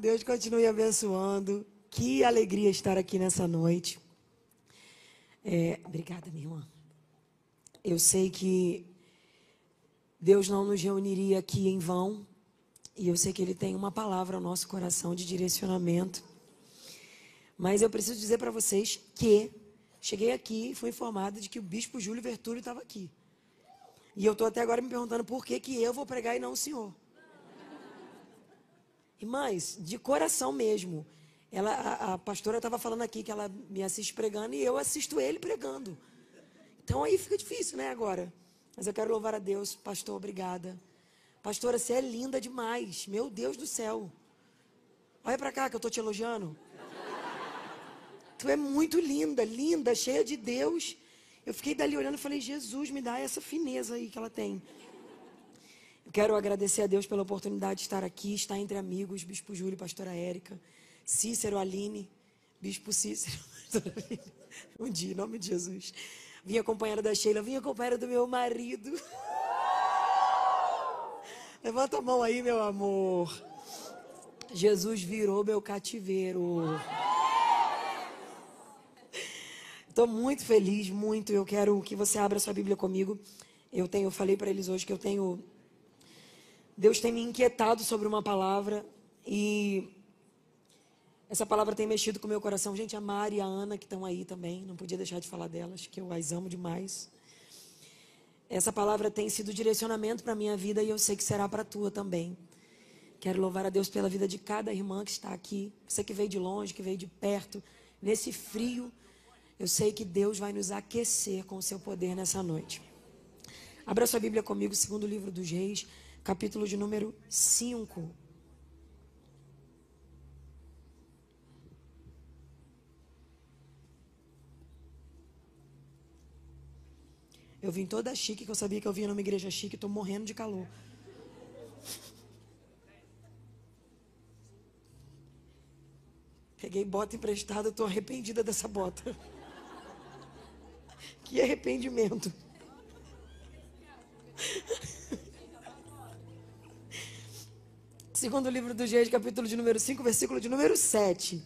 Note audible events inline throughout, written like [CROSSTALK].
Deus continue abençoando. Que alegria estar aqui nessa noite. É, obrigada, minha irmã. Eu sei que Deus não nos reuniria aqui em vão. E eu sei que Ele tem uma palavra ao nosso coração de direcionamento. Mas eu preciso dizer para vocês que cheguei aqui e fui informada de que o bispo Júlio Vertúlio estava aqui. E eu estou até agora me perguntando por que, que eu vou pregar e não o senhor. Irmãs, de coração mesmo. Ela, a, a pastora estava falando aqui que ela me assiste pregando e eu assisto ele pregando. Então aí fica difícil, né, agora? Mas eu quero louvar a Deus, pastor, obrigada. Pastora, você é linda demais. Meu Deus do céu. Olha para cá que eu estou te elogiando. Tu é muito linda, linda, cheia de Deus. Eu fiquei dali olhando e falei, Jesus, me dá essa fineza aí que ela tem. Eu quero agradecer a Deus pela oportunidade de estar aqui, estar entre amigos, Bispo Júlio, Pastora Érica, Cícero, Aline, Bispo Cícero, [LAUGHS] Um dia, em nome de Jesus. Vim acompanhada da Sheila, vim acompanhada do meu marido. [LAUGHS] Levanta a mão aí, meu amor. Jesus virou meu cativeiro. Estou muito feliz, muito. Eu quero que você abra sua Bíblia comigo. Eu tenho, eu falei para eles hoje que eu tenho Deus tem me inquietado sobre uma palavra e essa palavra tem mexido com o meu coração. Gente, a Mari e a Ana que estão aí também, não podia deixar de falar delas, que eu as amo demais. Essa palavra tem sido direcionamento para a minha vida e eu sei que será para a tua também. Quero louvar a Deus pela vida de cada irmã que está aqui. Você que veio de longe, que veio de perto, nesse frio eu sei que Deus vai nos aquecer com o seu poder nessa noite. Abra sua Bíblia comigo, segundo livro dos Reis, capítulo de número 5. Eu vim toda chique, que eu sabia que eu vinha numa igreja chique, estou morrendo de calor. Peguei bota emprestada, estou arrependida dessa bota. [LAUGHS] Que arrependimento. Segundo livro do Gênesis, capítulo de número 5, versículo de número 7.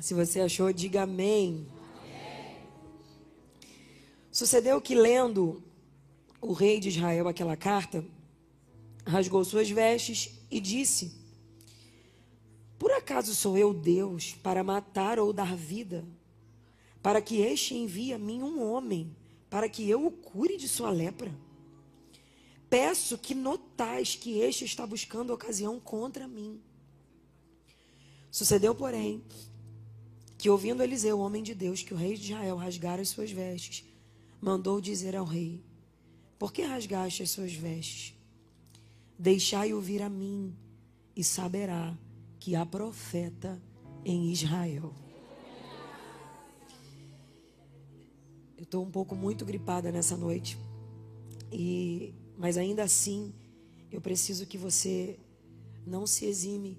Se você achou, diga amém. amém. Sucedeu que, lendo o rei de Israel aquela carta, rasgou suas vestes e disse: Por acaso sou eu Deus para matar ou dar vida? para que este envie a mim um homem, para que eu o cure de sua lepra. Peço que notais que este está buscando ocasião contra mim. Sucedeu, porém, que ouvindo Eliseu, homem de Deus, que o rei de Israel rasgara as suas vestes, mandou dizer ao rei: Por que rasgaste as suas vestes? Deixai-o vir a mim, e saberá que há profeta em Israel. Eu estou um pouco muito gripada nessa noite. E, mas ainda assim, eu preciso que você não se exime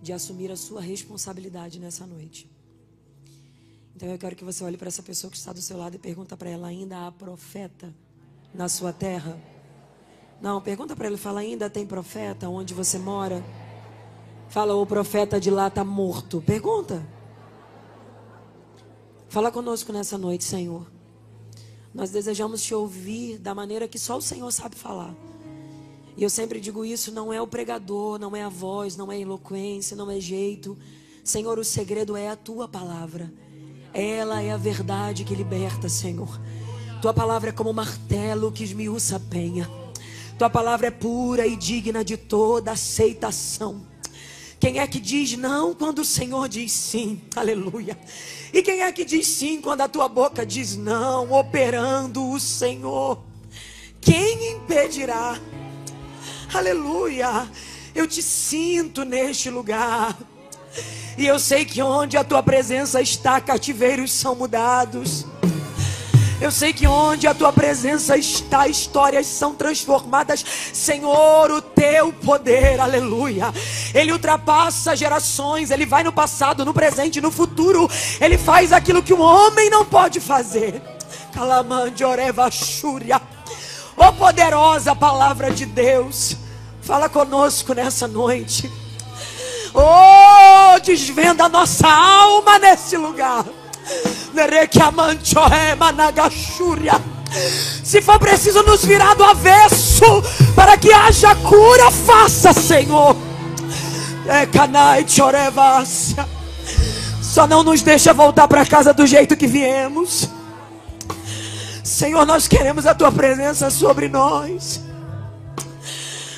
de assumir a sua responsabilidade nessa noite. Então eu quero que você olhe para essa pessoa que está do seu lado e pergunta para ela: ainda há profeta na sua terra? Não, pergunta para ela fala: ainda tem profeta onde você mora? Fala: o profeta de lá está morto. Pergunta. Fala conosco nessa noite, Senhor. Nós desejamos te ouvir da maneira que só o Senhor sabe falar. E eu sempre digo isso: não é o pregador, não é a voz, não é a eloquência, não é jeito. Senhor, o segredo é a tua palavra. Ela é a verdade que liberta, Senhor. Tua palavra é como um martelo que esmiuça a penha. Tua palavra é pura e digna de toda aceitação. Quem é que diz não quando o Senhor diz sim? [LAUGHS] Aleluia. E quem é que diz sim quando a tua boca diz não, operando o Senhor? Quem impedirá? Aleluia. Eu te sinto neste lugar. E eu sei que onde a tua presença está, cativeiros são mudados. Eu sei que onde a tua presença está, histórias são transformadas. Senhor, o teu poder, aleluia. Ele ultrapassa gerações, ele vai no passado, no presente, no futuro. Ele faz aquilo que o homem não pode fazer. Calamande oreva Oh poderosa palavra de Deus. Fala conosco nessa noite. Oh, desvenda a nossa alma nesse lugar. Se for preciso nos virar do avesso para que haja cura, faça, Senhor. Só não nos deixa voltar para casa do jeito que viemos. Senhor, nós queremos a tua presença sobre nós.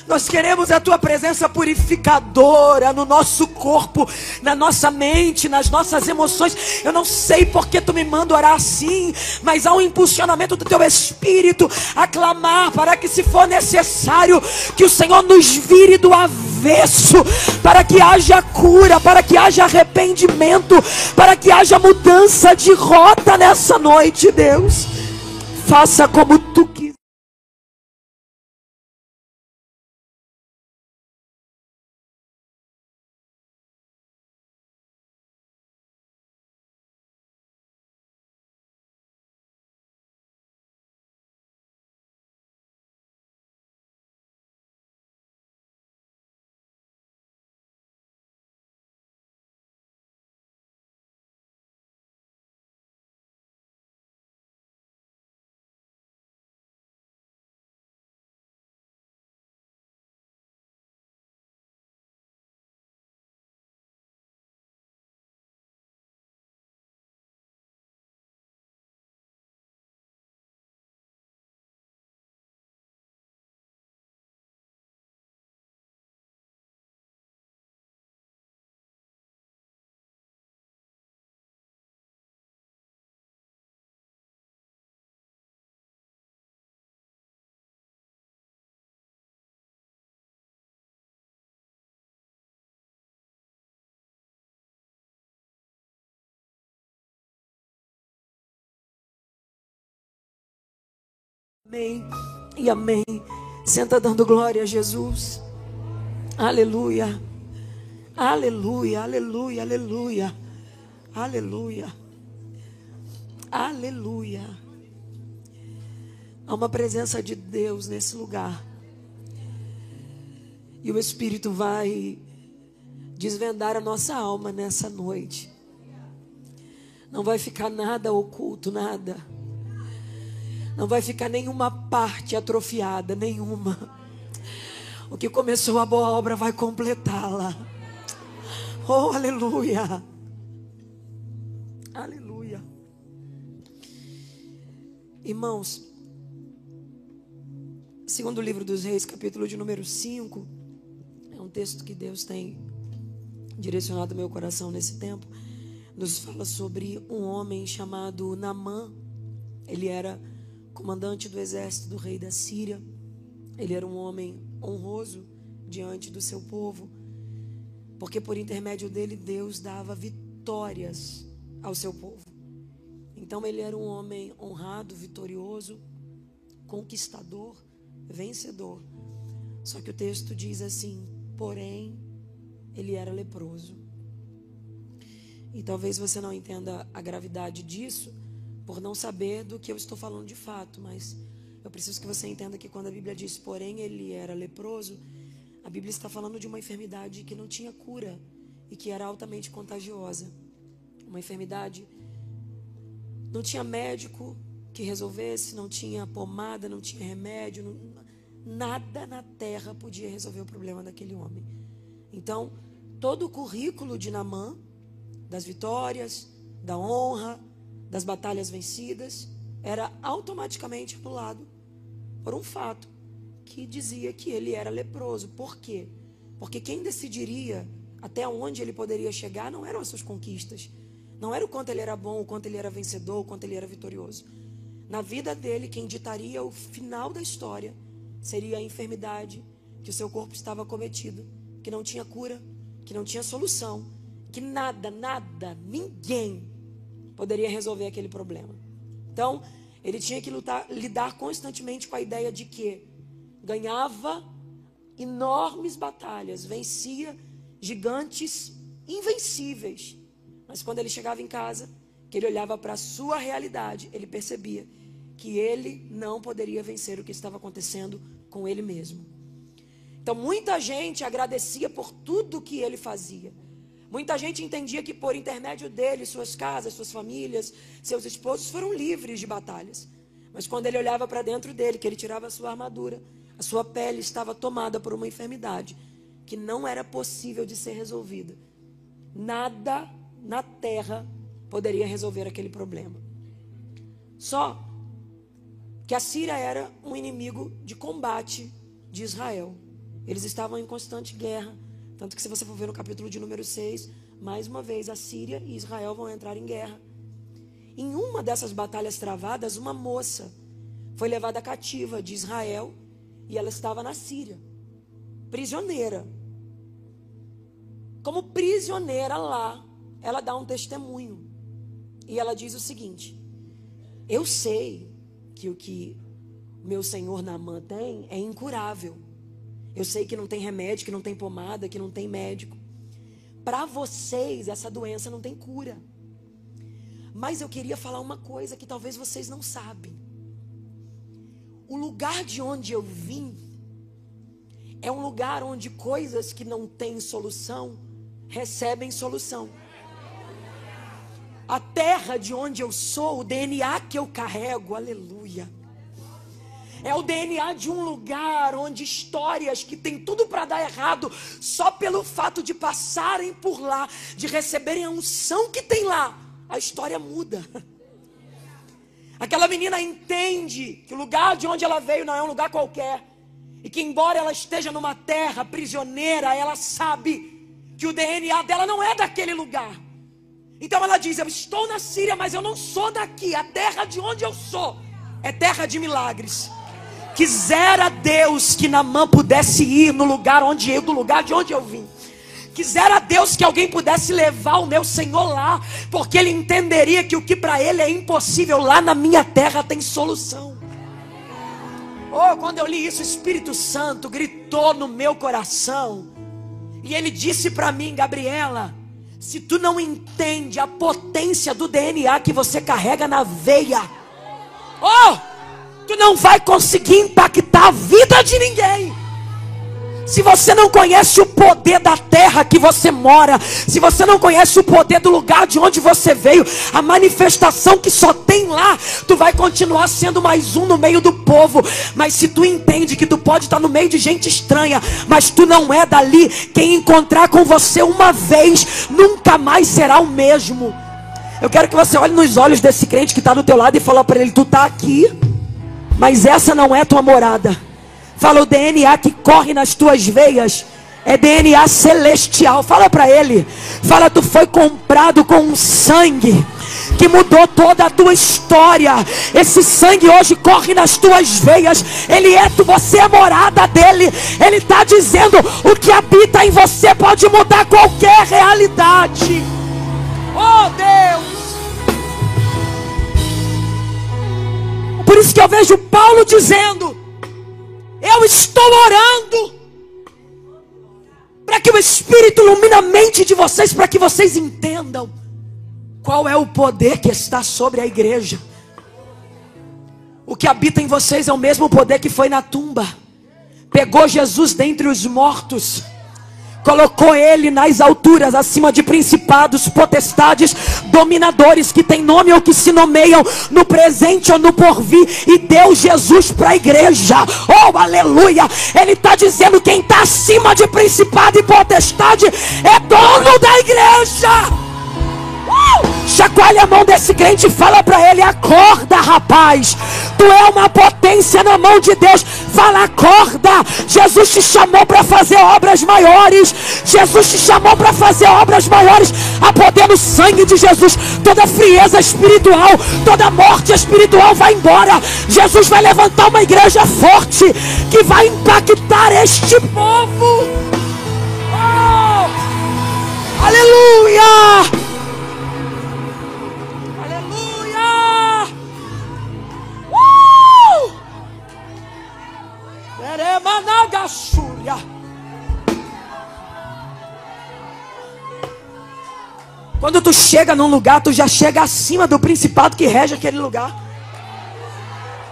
Nós queremos a tua presença purificadora no nosso corpo, na nossa mente, nas nossas emoções. Eu não sei porque tu me manda orar assim, mas há um impulsionamento do teu espírito a clamar para que, se for necessário, que o Senhor nos vire do avesso, para que haja cura, para que haja arrependimento, para que haja mudança de rota nessa noite, Deus. Faça como tu Amém e amém. Senta dando glória a Jesus. Aleluia. Aleluia, aleluia, aleluia. Aleluia. Aleluia. Há uma presença de Deus nesse lugar. E o Espírito vai desvendar a nossa alma nessa noite. Não vai ficar nada oculto, nada. Não vai ficar nenhuma parte atrofiada, nenhuma. O que começou a boa obra vai completá-la. Oh, aleluia. Aleluia. Irmãos, segundo livro dos Reis, capítulo de número 5, é um texto que Deus tem direcionado meu coração nesse tempo. Nos fala sobre um homem chamado Namã. Ele era comandante do exército do rei da Síria. Ele era um homem honroso diante do seu povo, porque por intermédio dele Deus dava vitórias ao seu povo. Então ele era um homem honrado, vitorioso, conquistador, vencedor. Só que o texto diz assim: porém, ele era leproso. E talvez você não entenda a gravidade disso, por não saber do que eu estou falando de fato, mas eu preciso que você entenda que quando a Bíblia diz, porém ele era leproso, a Bíblia está falando de uma enfermidade que não tinha cura e que era altamente contagiosa. Uma enfermidade não tinha médico que resolvesse, não tinha pomada, não tinha remédio, não, nada na terra podia resolver o problema daquele homem. Então, todo o currículo de Namã, das vitórias, da honra, das batalhas vencidas era automaticamente anulado por um fato que dizia que ele era leproso. Por quê? Porque quem decidiria até onde ele poderia chegar não eram as suas conquistas. Não era o quanto ele era bom, o quanto ele era vencedor, o quanto ele era vitorioso. Na vida dele, quem ditaria o final da história seria a enfermidade que o seu corpo estava cometido, que não tinha cura, que não tinha solução, que nada, nada, ninguém poderia resolver aquele problema. Então, ele tinha que lutar, lidar constantemente com a ideia de que ganhava enormes batalhas, vencia gigantes invencíveis. Mas quando ele chegava em casa, que ele olhava para a sua realidade, ele percebia que ele não poderia vencer o que estava acontecendo com ele mesmo. Então muita gente agradecia por tudo que ele fazia. Muita gente entendia que por intermédio dele, suas casas, suas famílias, seus esposos foram livres de batalhas. Mas quando ele olhava para dentro dele, que ele tirava a sua armadura, a sua pele estava tomada por uma enfermidade que não era possível de ser resolvida. Nada na terra poderia resolver aquele problema. Só que a Síria era um inimigo de combate de Israel. Eles estavam em constante guerra. Tanto que, se você for ver no capítulo de número 6, mais uma vez a Síria e Israel vão entrar em guerra. Em uma dessas batalhas travadas, uma moça foi levada cativa de Israel e ela estava na Síria, prisioneira. Como prisioneira lá, ela dá um testemunho. E ela diz o seguinte: Eu sei que o que meu senhor Namã tem é incurável. Eu sei que não tem remédio, que não tem pomada, que não tem médico. Para vocês, essa doença não tem cura. Mas eu queria falar uma coisa que talvez vocês não sabem. O lugar de onde eu vim é um lugar onde coisas que não têm solução recebem solução. A terra de onde eu sou, o DNA que eu carrego, aleluia. É o DNA de um lugar onde histórias que tem tudo para dar errado, só pelo fato de passarem por lá, de receberem a unção que tem lá, a história muda. [LAUGHS] Aquela menina entende que o lugar de onde ela veio não é um lugar qualquer. E que, embora ela esteja numa terra prisioneira, ela sabe que o DNA dela não é daquele lugar. Então ela diz: Eu estou na Síria, mas eu não sou daqui. A terra de onde eu sou é terra de milagres. Quisera Deus que Namã pudesse ir no lugar onde eu, do lugar de onde eu vim. Quisera Deus que alguém pudesse levar o meu Senhor lá, porque ele entenderia que o que para ele é impossível lá na minha terra tem solução. Oh, quando eu li isso, o Espírito Santo gritou no meu coração. E ele disse para mim, Gabriela, se tu não entende a potência do DNA que você carrega na veia, oh, tu não vai conseguir impactar a vida de ninguém. Se você não conhece o poder da terra que você mora, se você não conhece o poder do lugar de onde você veio, a manifestação que só tem lá, tu vai continuar sendo mais um no meio do povo. Mas se tu entende que tu pode estar no meio de gente estranha, mas tu não é dali, quem encontrar com você uma vez, nunca mais será o mesmo. Eu quero que você olhe nos olhos desse crente que está do teu lado e fale para ele: Tu está aqui, mas essa não é tua morada. Fala o DNA que corre nas tuas veias. É DNA celestial. Fala para ele. Fala, tu foi comprado com um sangue que mudou toda a tua história. Esse sangue hoje corre nas tuas veias. Ele é tu, você é morada dele. Ele está dizendo: o que habita em você pode mudar qualquer realidade. Oh Deus! Por isso que eu vejo Paulo dizendo: eu estou orando para que o Espírito ilumine a mente de vocês, para que vocês entendam qual é o poder que está sobre a igreja. O que habita em vocês é o mesmo poder que foi na tumba. Pegou Jesus dentre os mortos colocou ele nas alturas, acima de principados, potestades, dominadores que têm nome ou que se nomeiam no presente ou no porvir, e deu Jesus para a igreja. Oh, aleluia! Ele está dizendo: quem está acima de principado e potestade é dono da igreja. Chacoalhe a mão desse crente e fala para ele: acorda, rapaz. Tu é uma potência na mão de Deus. Fala, acorda. Jesus te chamou para fazer obras maiores. Jesus te chamou para fazer obras maiores. A poder no sangue de Jesus. Toda frieza espiritual, toda morte espiritual vai embora. Jesus vai levantar uma igreja forte que vai impactar este povo. Oh! Aleluia! Managassúria. Quando tu chega num lugar, tu já chega acima do principado que rege aquele lugar.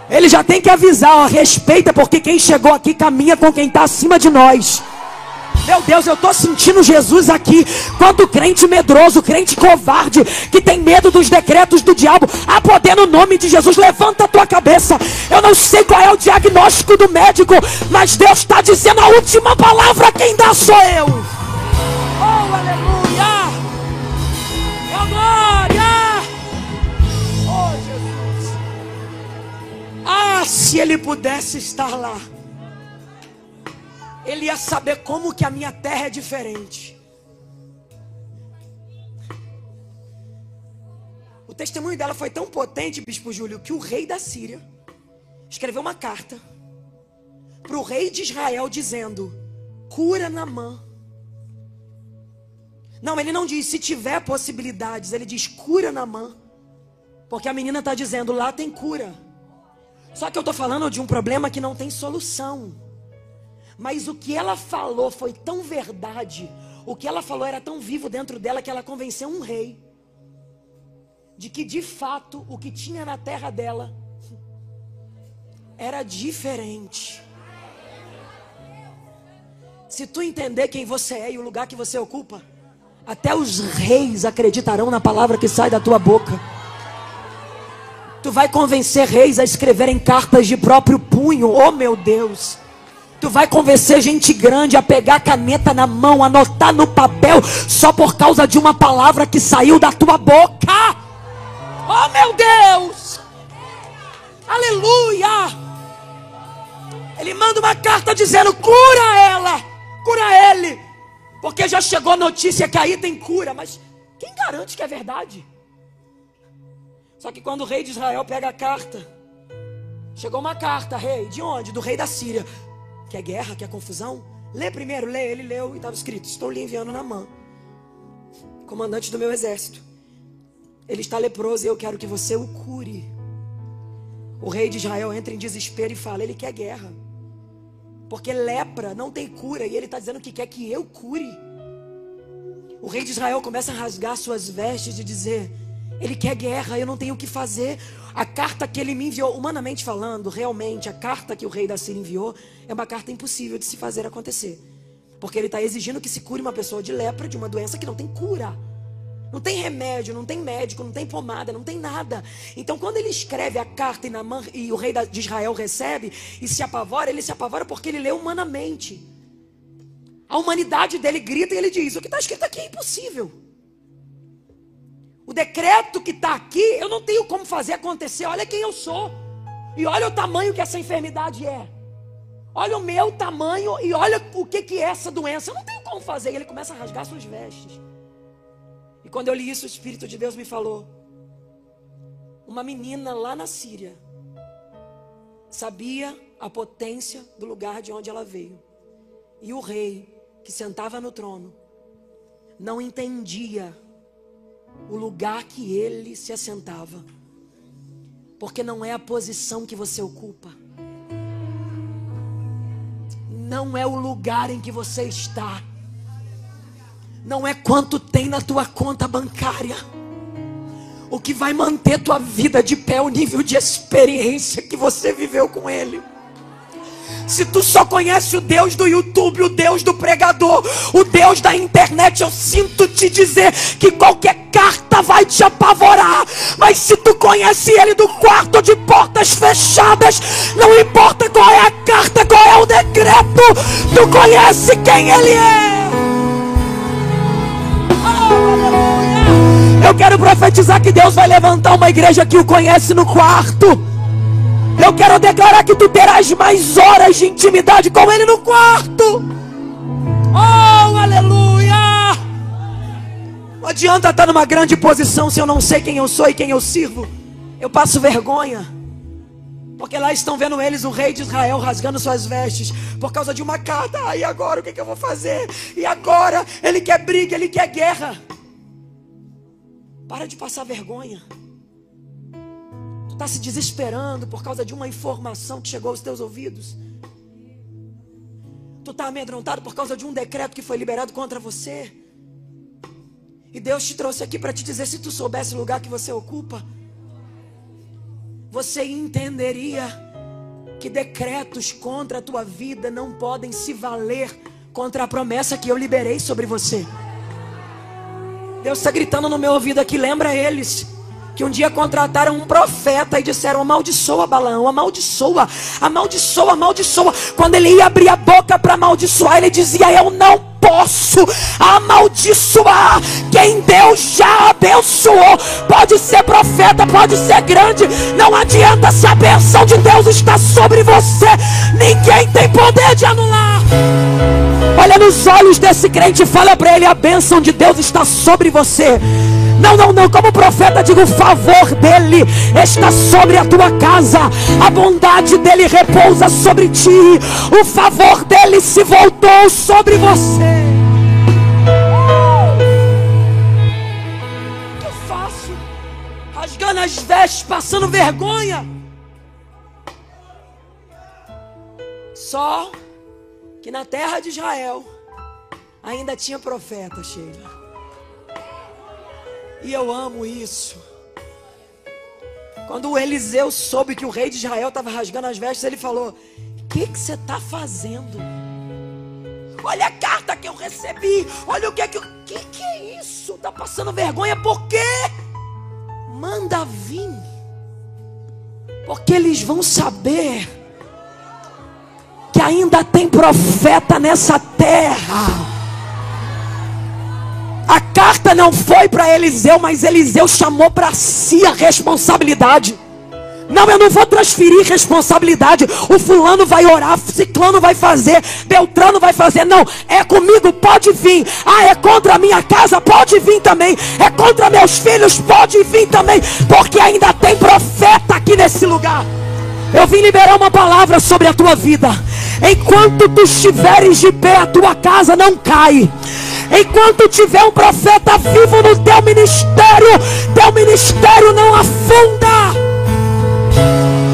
Ele já tem que avisar, ó, respeita, porque quem chegou aqui caminha com quem está acima de nós. Meu Deus, eu estou sentindo Jesus aqui. Quanto crente medroso, crente covarde, que tem medo dos decretos do diabo. Há poder no nome de Jesus. Levanta a tua cabeça. Eu não sei qual é o diagnóstico do médico, mas Deus está dizendo a última palavra. Quem dá sou eu. Oh, aleluia! Oh, glória! Oh, Jesus. Ah, se ele pudesse estar lá ele ia saber como que a minha terra é diferente. O testemunho dela foi tão potente, Bispo Júlio, que o rei da Síria escreveu uma carta para o rei de Israel dizendo: cura Namã. Não, ele não diz se tiver possibilidades, ele diz cura Namã. Porque a menina está dizendo lá tem cura. Só que eu estou falando de um problema que não tem solução. Mas o que ela falou foi tão verdade, o que ela falou era tão vivo dentro dela que ela convenceu um rei de que de fato o que tinha na terra dela era diferente. Se tu entender quem você é e o lugar que você ocupa, até os reis acreditarão na palavra que sai da tua boca. Tu vai convencer reis a escreverem cartas de próprio punho, oh meu Deus. Tu vai convencer gente grande a pegar a caneta na mão, anotar no papel, só por causa de uma palavra que saiu da tua boca. Oh meu Deus! Aleluia! Ele manda uma carta dizendo: cura ela, cura ele, porque já chegou a notícia que aí tem cura, mas quem garante que é verdade? Só que quando o rei de Israel pega a carta, chegou uma carta, rei, de onde? Do rei da Síria quer guerra, quer confusão? Lê primeiro, lê. Ele leu e estava escrito: Estou lhe enviando na mão, comandante do meu exército. Ele está leproso e eu quero que você o cure. O rei de Israel entra em desespero e fala: Ele quer guerra, porque lepra não tem cura e ele está dizendo que quer que eu cure. O rei de Israel começa a rasgar suas vestes e dizer: Ele quer guerra, eu não tenho o que fazer. A carta que ele me enviou, humanamente falando, realmente, a carta que o rei da Síria enviou é uma carta impossível de se fazer acontecer. Porque ele está exigindo que se cure uma pessoa de lepra, de uma doença que não tem cura. Não tem remédio, não tem médico, não tem pomada, não tem nada. Então, quando ele escreve a carta e, e o rei de Israel recebe e se apavora, ele se apavora porque ele lê humanamente. A humanidade dele grita e ele diz: O que está escrito aqui é impossível. O decreto que está aqui, eu não tenho como fazer acontecer. Olha quem eu sou. E olha o tamanho que essa enfermidade é. Olha o meu tamanho e olha o que, que é essa doença. Eu não tenho como fazer. E ele começa a rasgar suas vestes. E quando eu li isso, o Espírito de Deus me falou: uma menina lá na Síria sabia a potência do lugar de onde ela veio. E o rei que sentava no trono não entendia o lugar que ele se assentava. Porque não é a posição que você ocupa. Não é o lugar em que você está. Não é quanto tem na tua conta bancária. O que vai manter tua vida de pé é o nível de experiência que você viveu com ele. Se tu só conhece o Deus do YouTube, o Deus do pregador, o Deus da internet, eu sinto te dizer que qualquer carta vai te apavorar. Mas se tu conhece ele do quarto de portas fechadas, não importa qual é a carta, qual é o decreto, tu conhece quem ele é. Eu quero profetizar que Deus vai levantar uma igreja que o conhece no quarto. Eu quero declarar que tu terás mais horas de intimidade com Ele no quarto. Oh, aleluia! Não adianta estar numa grande posição se eu não sei quem eu sou e quem eu sirvo. Eu passo vergonha. Porque lá estão vendo eles, o rei de Israel, rasgando suas vestes por causa de uma carta. Ah, e agora o que, que eu vou fazer? E agora? Ele quer briga, ele quer guerra. Para de passar vergonha está se desesperando por causa de uma informação que chegou aos teus ouvidos. Tu está amedrontado por causa de um decreto que foi liberado contra você. E Deus te trouxe aqui para te dizer: se tu soubesse o lugar que você ocupa, você entenderia que decretos contra a tua vida não podem se valer contra a promessa que eu liberei sobre você. Deus está gritando no meu ouvido aqui, lembra eles que um dia contrataram um profeta e disseram: amaldiçoa Balaão, amaldiçoa, amaldiçoa, amaldiçoa. Quando ele ia abrir a boca para amaldiçoar, ele dizia: Eu não posso amaldiçoar quem Deus já abençoou. Pode ser profeta, pode ser grande, não adianta se a benção de Deus está sobre você, ninguém tem poder de anular. Olha nos olhos desse crente e fala para ele: a bênção de Deus está sobre você. Não, não, não. Como profeta, digo: o favor dele está sobre a tua casa, a bondade dele repousa sobre ti, o favor dele se voltou sobre você. O que eu faço? Rasgando as vestes, passando vergonha. Só que na terra de Israel ainda tinha profeta, Sheila. E eu amo isso. Quando Eliseu soube que o rei de Israel estava rasgando as vestes, ele falou: O que você está fazendo? Olha a carta que eu recebi. Olha o que é que. O que, que é isso? Está passando vergonha por quê? Manda vir. Porque eles vão saber que ainda tem profeta nessa terra. Carta não foi para Eliseu, mas Eliseu chamou para si a responsabilidade. Não, eu não vou transferir responsabilidade. O fulano vai orar, ciclano vai fazer, Beltrano vai fazer. Não, é comigo, pode vir. Ah, é contra a minha casa, pode vir também. É contra meus filhos, pode vir também. Porque ainda tem profeta aqui nesse lugar. Eu vim liberar uma palavra sobre a tua vida. Enquanto tu estiveres de pé, a tua casa não cai. Enquanto tiver um profeta vivo no teu ministério, teu ministério não afunda.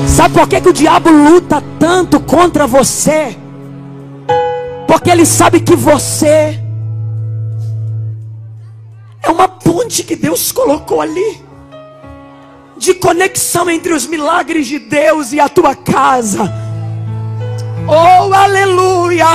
Sabe por que, que o diabo luta tanto contra você? Porque ele sabe que você é uma ponte que Deus colocou ali de conexão entre os milagres de Deus e a tua casa. Oh, aleluia!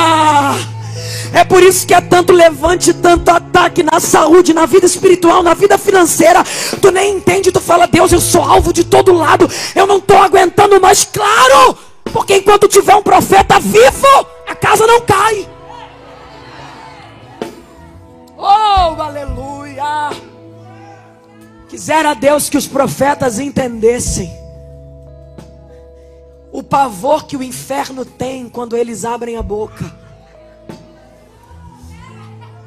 É por isso que é tanto levante, tanto ataque na saúde, na vida espiritual, na vida financeira. Tu nem entende, tu fala, Deus, eu sou alvo de todo lado. Eu não estou aguentando mais, claro. Porque enquanto tiver um profeta vivo, a casa não cai. Oh, aleluia! Quisera Deus que os profetas entendessem o pavor que o inferno tem quando eles abrem a boca.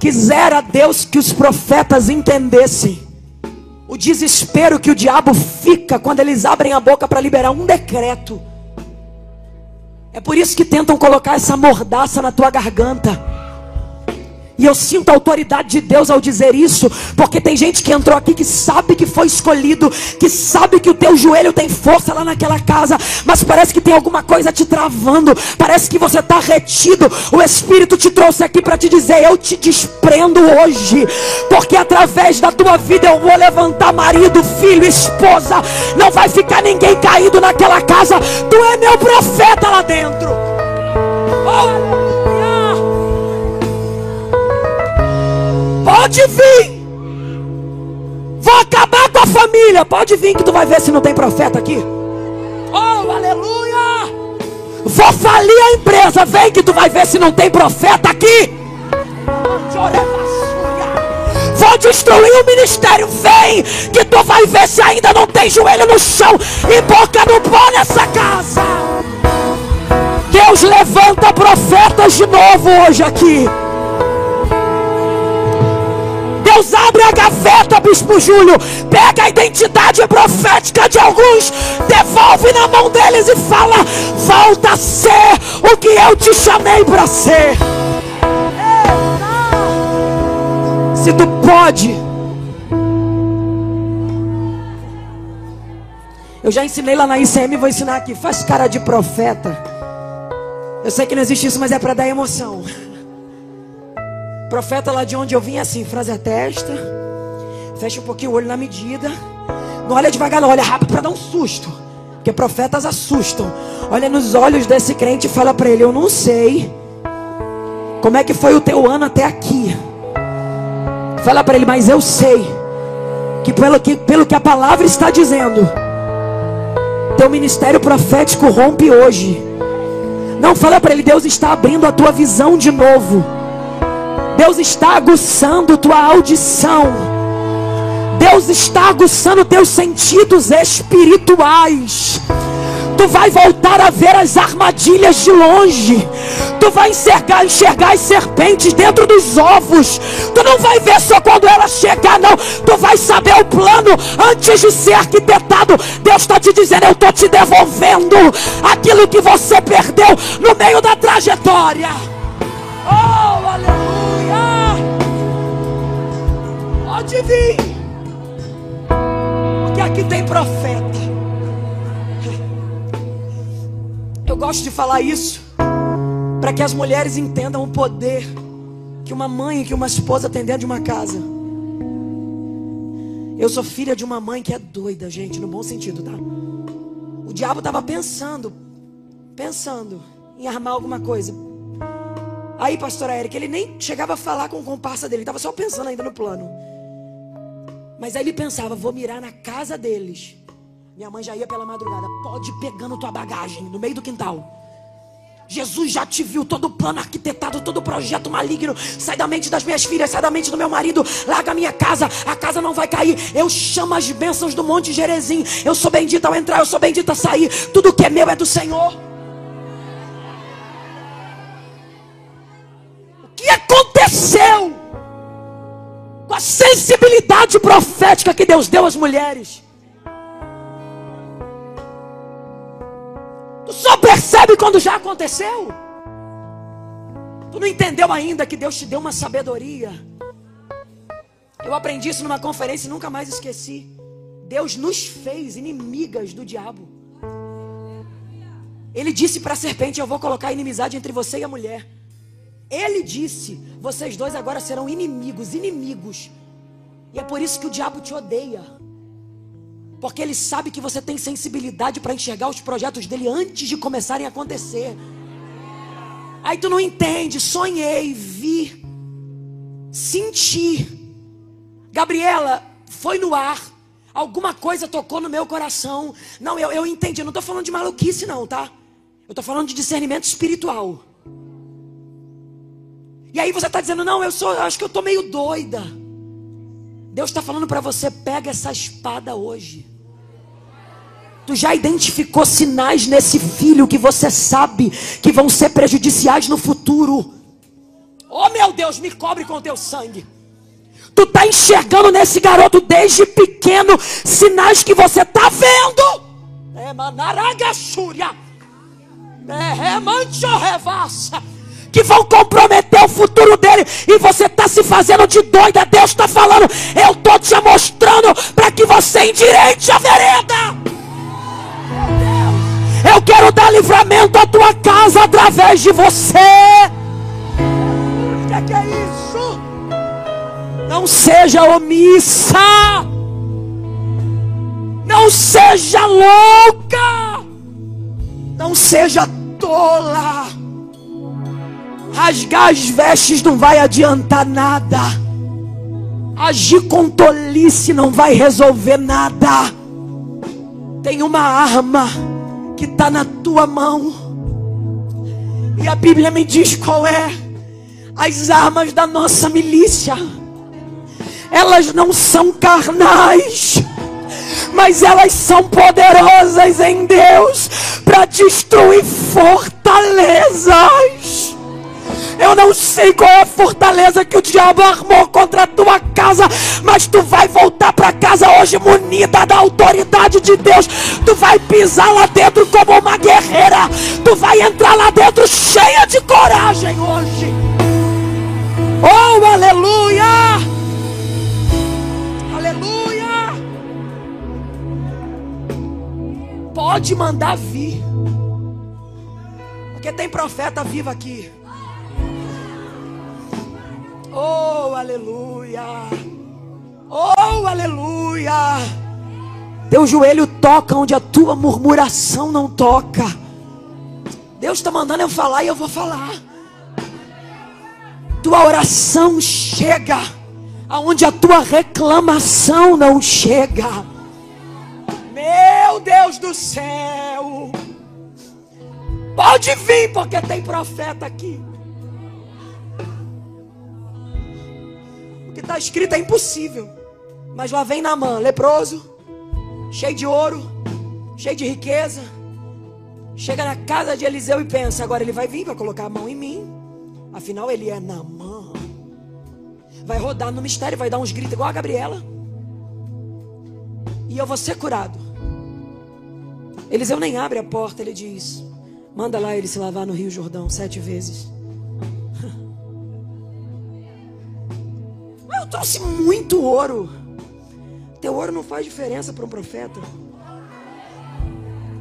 Quisera Deus que os profetas entendessem o desespero que o diabo fica quando eles abrem a boca para liberar um decreto. É por isso que tentam colocar essa mordaça na tua garganta. E eu sinto a autoridade de Deus ao dizer isso, porque tem gente que entrou aqui que sabe que foi escolhido, que sabe que o teu joelho tem força lá naquela casa, mas parece que tem alguma coisa te travando, parece que você está retido. O Espírito te trouxe aqui para te dizer: Eu te desprendo hoje, porque através da tua vida eu vou levantar marido, filho, esposa. Não vai ficar ninguém caído naquela casa. Tu é meu profeta lá dentro. Oh, Pode vir. Vou acabar com a família. Pode vir que tu vai ver se não tem profeta aqui. Oh, aleluia. Vou falir a empresa. Vem que tu vai ver se não tem profeta aqui. Vou destruir o ministério. Vem que tu vai ver se ainda não tem joelho no chão e boca no pó nessa casa. Deus levanta profetas de novo hoje aqui. Deus abre a gaveta, Bispo Júlio, pega a identidade profética de alguns, devolve na mão deles e fala: volta a ser o que eu te chamei para ser. Se tu pode, eu já ensinei lá na ICM, vou ensinar aqui. Faz cara de profeta. Eu sei que não existe isso, mas é para dar emoção. Profeta lá de onde eu vim assim, frase a testa, fecha um pouquinho o olho na medida. Não olha devagar, não, olha rápido para dar um susto. Porque profetas assustam. Olha nos olhos desse crente e fala para ele: Eu não sei como é que foi o teu ano até aqui. Fala para ele, mas eu sei que pelo, que pelo que a palavra está dizendo, teu ministério profético rompe hoje. Não fala para ele, Deus está abrindo a tua visão de novo. Deus está aguçando tua audição. Deus está aguçando teus sentidos espirituais tu vai voltar a ver as armadilhas de longe. Tu vai enxergar, enxergar as serpentes dentro dos ovos. Tu não vai ver só quando ela chegar, não. Tu vai saber o plano antes de ser arquitetado. Deus está te dizendo: Eu estou te devolvendo aquilo que você perdeu no meio da trajetória. Oh, Pode vir, porque aqui tem profeta. Eu gosto de falar isso para que as mulheres entendam o poder que uma mãe e que uma esposa tem dentro de uma casa. Eu sou filha de uma mãe que é doida, gente, no bom sentido, tá? O diabo estava pensando, pensando em armar alguma coisa. Aí, pastora Érica, ele nem chegava a falar com o comparsa dele, estava só pensando ainda no plano. Mas aí ele pensava, vou mirar na casa deles. Minha mãe já ia pela madrugada. Pode ir pegando tua bagagem no meio do quintal. Jesus já te viu todo plano arquitetado, todo projeto maligno. Sai da mente das minhas filhas, sai da mente do meu marido. Larga a minha casa, a casa não vai cair. Eu chamo as bênçãos do Monte Jerezim. Eu sou bendita ao entrar, eu sou bendita ao sair. Tudo que é meu é do Senhor. O que aconteceu com a sensibilidade profética que Deus deu às mulheres? Tu só percebe quando já aconteceu. Tu não entendeu ainda que Deus te deu uma sabedoria. Eu aprendi isso numa conferência e nunca mais esqueci. Deus nos fez inimigas do diabo. Ele disse para a serpente: Eu vou colocar inimizade entre você e a mulher. Ele disse: Vocês dois agora serão inimigos, inimigos. E é por isso que o diabo te odeia. Porque ele sabe que você tem sensibilidade para enxergar os projetos dele antes de começarem a acontecer. Aí tu não entende, sonhei, vi, senti. Gabriela, foi no ar. Alguma coisa tocou no meu coração. Não, eu, eu entendi. não estou falando de maluquice, não, tá? Eu estou falando de discernimento espiritual. E aí você está dizendo, não, eu sou, acho que eu estou meio doida. Deus está falando para você, pega essa espada hoje. Tu já identificou sinais nesse filho que você sabe que vão ser prejudiciais no futuro. Oh meu Deus, me cobre com teu sangue. Tu tá enxergando nesse garoto desde pequeno sinais que você tá vendo. É manaragachúria. É remancho revassa que vão comprometer o futuro dele e você está se fazendo de doida. Deus está falando, eu estou te mostrando para que você endireite a vereda. Eu quero dar livramento à tua casa através de você. O que que é isso? Não seja omissa. Não seja louca. Não seja tola. Rasgar as vestes não vai adiantar nada. Agir com tolice não vai resolver nada. Tem uma arma que está na tua mão. E a Bíblia me diz qual é as armas da nossa milícia. Elas não são carnais, mas elas são poderosas em Deus para destruir fortalezas. Eu não sei qual é a fortaleza que o diabo armou contra a tua casa, mas tu vai voltar para casa hoje munida da autoridade de Deus. Tu vai pisar lá dentro como uma guerreira. Tu vai entrar lá dentro cheia de coragem hoje. Oh, aleluia! Aleluia! Pode mandar vir. Porque tem profeta vivo aqui. Oh, aleluia. Oh, aleluia. Teu joelho toca onde a tua murmuração não toca. Deus está mandando eu falar e eu vou falar. Tua oração chega aonde a tua reclamação não chega. Meu Deus do céu. Pode vir, porque tem profeta aqui. Está escrito é impossível. Mas lá vem Namã, leproso, cheio de ouro, cheio de riqueza. Chega na casa de Eliseu e pensa: agora ele vai vir, vai colocar a mão em mim. Afinal, ele é Namã. Vai rodar no mistério, vai dar uns gritos igual a Gabriela. E eu vou ser curado. Eliseu nem abre a porta, ele diz: manda lá ele se lavar no Rio Jordão sete vezes. Trouxe muito ouro. Teu ouro não faz diferença para um profeta.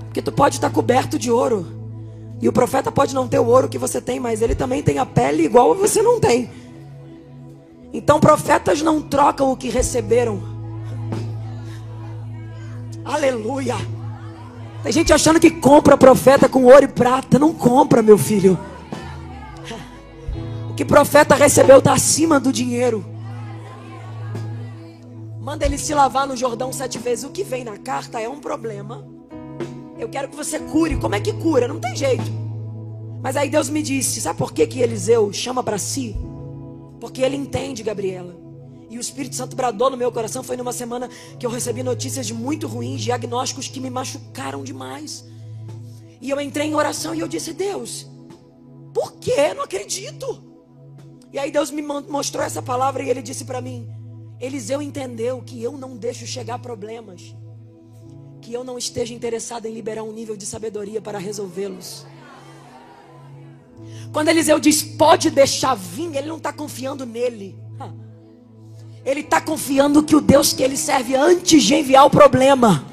Porque tu pode estar coberto de ouro. E o profeta pode não ter o ouro que você tem, mas ele também tem a pele igual você não tem. Então profetas não trocam o que receberam. Aleluia. Tem gente achando que compra profeta com ouro e prata. Não compra, meu filho. O que profeta recebeu está acima do dinheiro. Manda ele se lavar no Jordão sete vezes. O que vem na carta é um problema. Eu quero que você cure. Como é que cura? Não tem jeito. Mas aí Deus me disse: sabe por que, que Eliseu chama para si? Porque ele entende, Gabriela. E o Espírito Santo bradou no meu coração. Foi numa semana que eu recebi notícias muito ruins, diagnósticos que me machucaram demais. E eu entrei em oração e eu disse: Deus, por que? Não acredito. E aí Deus me mostrou essa palavra e ele disse para mim: Eliseu entendeu que eu não deixo chegar problemas, que eu não esteja interessado em liberar um nível de sabedoria para resolvê-los. Quando Eliseu diz pode deixar vir, ele não está confiando nele. Ele está confiando que o Deus que ele serve antes de enviar o problema,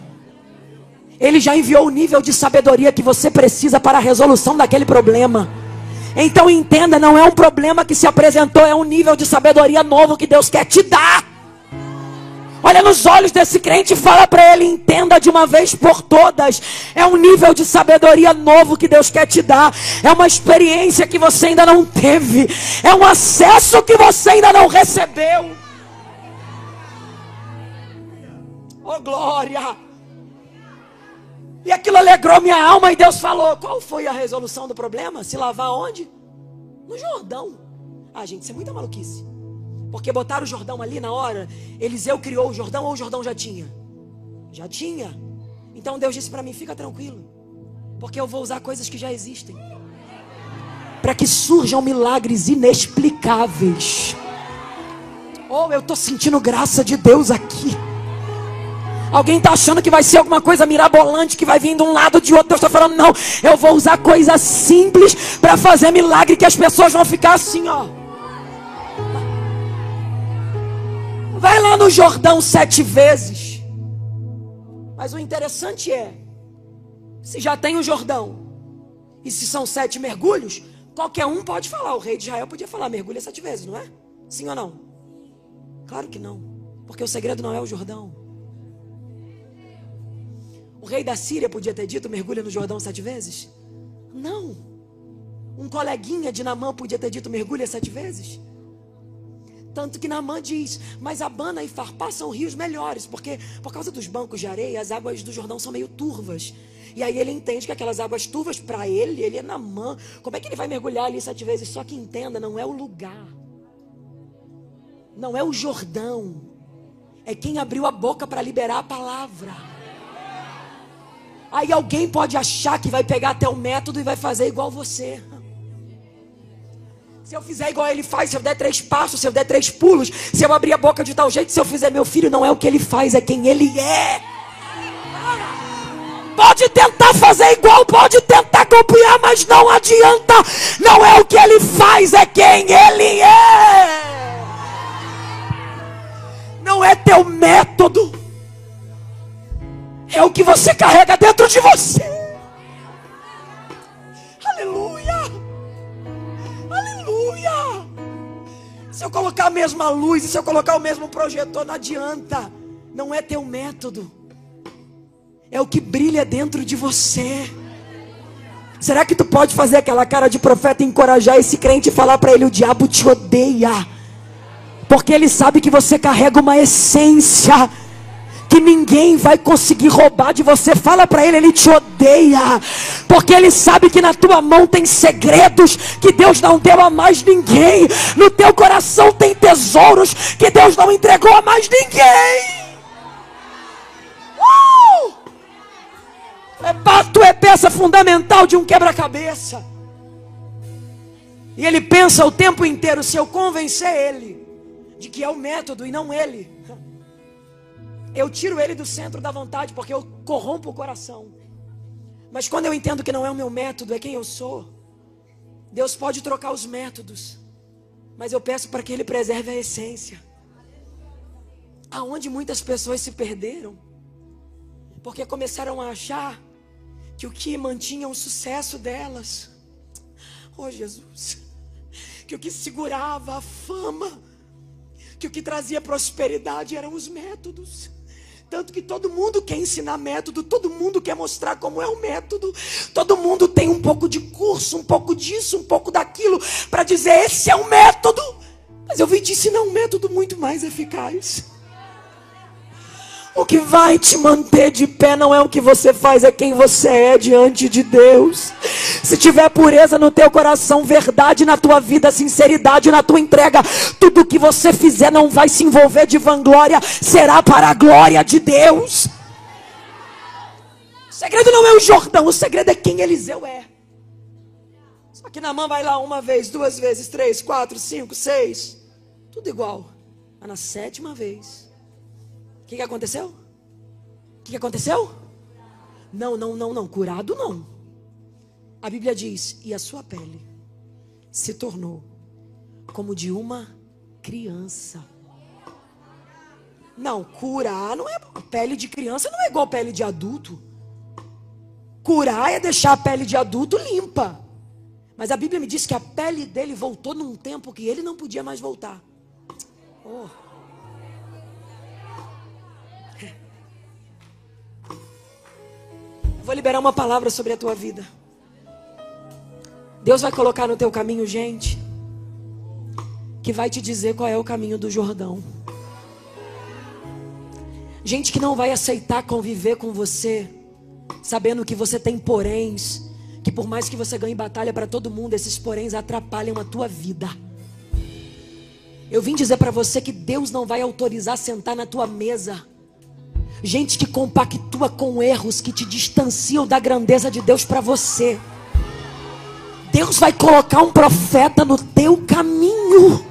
ele já enviou o nível de sabedoria que você precisa para a resolução daquele problema. Então entenda, não é um problema que se apresentou, é um nível de sabedoria novo que Deus quer te dar. Olha nos olhos desse crente e fala para ele: entenda de uma vez por todas. É um nível de sabedoria novo que Deus quer te dar. É uma experiência que você ainda não teve. É um acesso que você ainda não recebeu. Oh glória! E aquilo alegrou minha alma e Deus falou: qual foi a resolução do problema? Se lavar onde? No Jordão. Ah, gente, isso é muita maluquice. Porque botaram o Jordão ali na hora. Eliseu criou o Jordão ou o Jordão já tinha? Já tinha. Então Deus disse para mim: fica tranquilo. Porque eu vou usar coisas que já existem. Para que surjam milagres inexplicáveis. Oh, eu estou sentindo graça de Deus aqui. Alguém está achando que vai ser alguma coisa mirabolante que vai vir de um lado de outro. Deus está falando, não. Eu vou usar coisas simples para fazer milagre que as pessoas vão ficar assim, ó. Vai lá no Jordão sete vezes. Mas o interessante é, se já tem o Jordão, e se são sete mergulhos, qualquer um pode falar. O rei de Israel podia falar, mergulha sete vezes, não é? Sim ou não? Claro que não. Porque o segredo não é o Jordão. O rei da Síria podia ter dito, mergulha no Jordão sete vezes? Não. Um coleguinha de Namã podia ter dito, mergulha sete vezes? Tanto que Namã diz: Mas Abana e Farpá são rios melhores, porque por causa dos bancos de areia, as águas do Jordão são meio turvas. E aí ele entende que aquelas águas turvas, para ele, ele é Namã. Como é que ele vai mergulhar ali sete vezes? Só que entenda: não é o lugar, não é o Jordão, é quem abriu a boca para liberar a palavra. Aí alguém pode achar que vai pegar até o método e vai fazer igual você. Se eu fizer igual ele faz, se eu der três passos, se eu der três pulos, se eu abrir a boca de tal jeito, se eu fizer meu filho, não é o que ele faz, é quem ele é. Pode tentar fazer igual, pode tentar copiar, mas não adianta. Não é o que ele faz, é quem ele é. Não é teu método, é o que você carrega dentro de você. Eu colocar a mesma luz, e se eu colocar o mesmo projetor, não adianta. Não é teu método, é o que brilha dentro de você. Será que tu pode fazer aquela cara de profeta e encorajar esse crente e falar para ele: o diabo te odeia, porque ele sabe que você carrega uma essência que ninguém vai conseguir roubar de você. Fala para ele, ele te odeia, porque ele sabe que na tua mão tem segredos que Deus não deu a mais ninguém. No teu coração tem tesouros que Deus não entregou a mais ninguém. É pacto é peça fundamental de um quebra-cabeça. E ele pensa o tempo inteiro: se eu convencer ele de que é o método e não ele, eu tiro ele do centro da vontade, porque eu corrompo o coração. Mas quando eu entendo que não é o meu método, é quem eu sou, Deus pode trocar os métodos, mas eu peço para que Ele preserve a essência. Aonde muitas pessoas se perderam, porque começaram a achar que o que mantinha o sucesso delas, oh Jesus, que o que segurava a fama, que o que trazia prosperidade eram os métodos. Tanto que todo mundo quer ensinar método, todo mundo quer mostrar como é o método, todo mundo tem um pouco de curso, um pouco disso, um pouco daquilo, para dizer esse é o método. Mas eu vim te ensinar um método muito mais eficaz. O que vai te manter de pé não é o que você faz, é quem você é diante de Deus. Se tiver pureza no teu coração, verdade na tua vida, sinceridade na tua entrega, tudo que você fizer não vai se envolver de vanglória, será para a glória de Deus. O segredo não é o Jordão, o segredo é quem Eliseu é. Só que mão vai lá uma vez, duas vezes, três, quatro, cinco, seis, tudo igual. Mas na sétima vez, que, que aconteceu? O que, que aconteceu? Não, não, não, não. Curado não. A Bíblia diz: e a sua pele se tornou como de uma criança. Não, curar não é pele de criança, não é igual pele de adulto. Curar é deixar a pele de adulto limpa. Mas a Bíblia me diz que a pele dele voltou num tempo que ele não podia mais voltar. Oh. Vou liberar uma palavra sobre a tua vida. Deus vai colocar no teu caminho gente que vai te dizer qual é o caminho do Jordão. Gente que não vai aceitar conviver com você, sabendo que você tem poréns, que por mais que você ganhe batalha para todo mundo, esses poréns atrapalham a tua vida. Eu vim dizer para você que Deus não vai autorizar sentar na tua mesa gente que compactua com erros que te distanciam da grandeza de Deus para você. Deus vai colocar um profeta no teu caminho.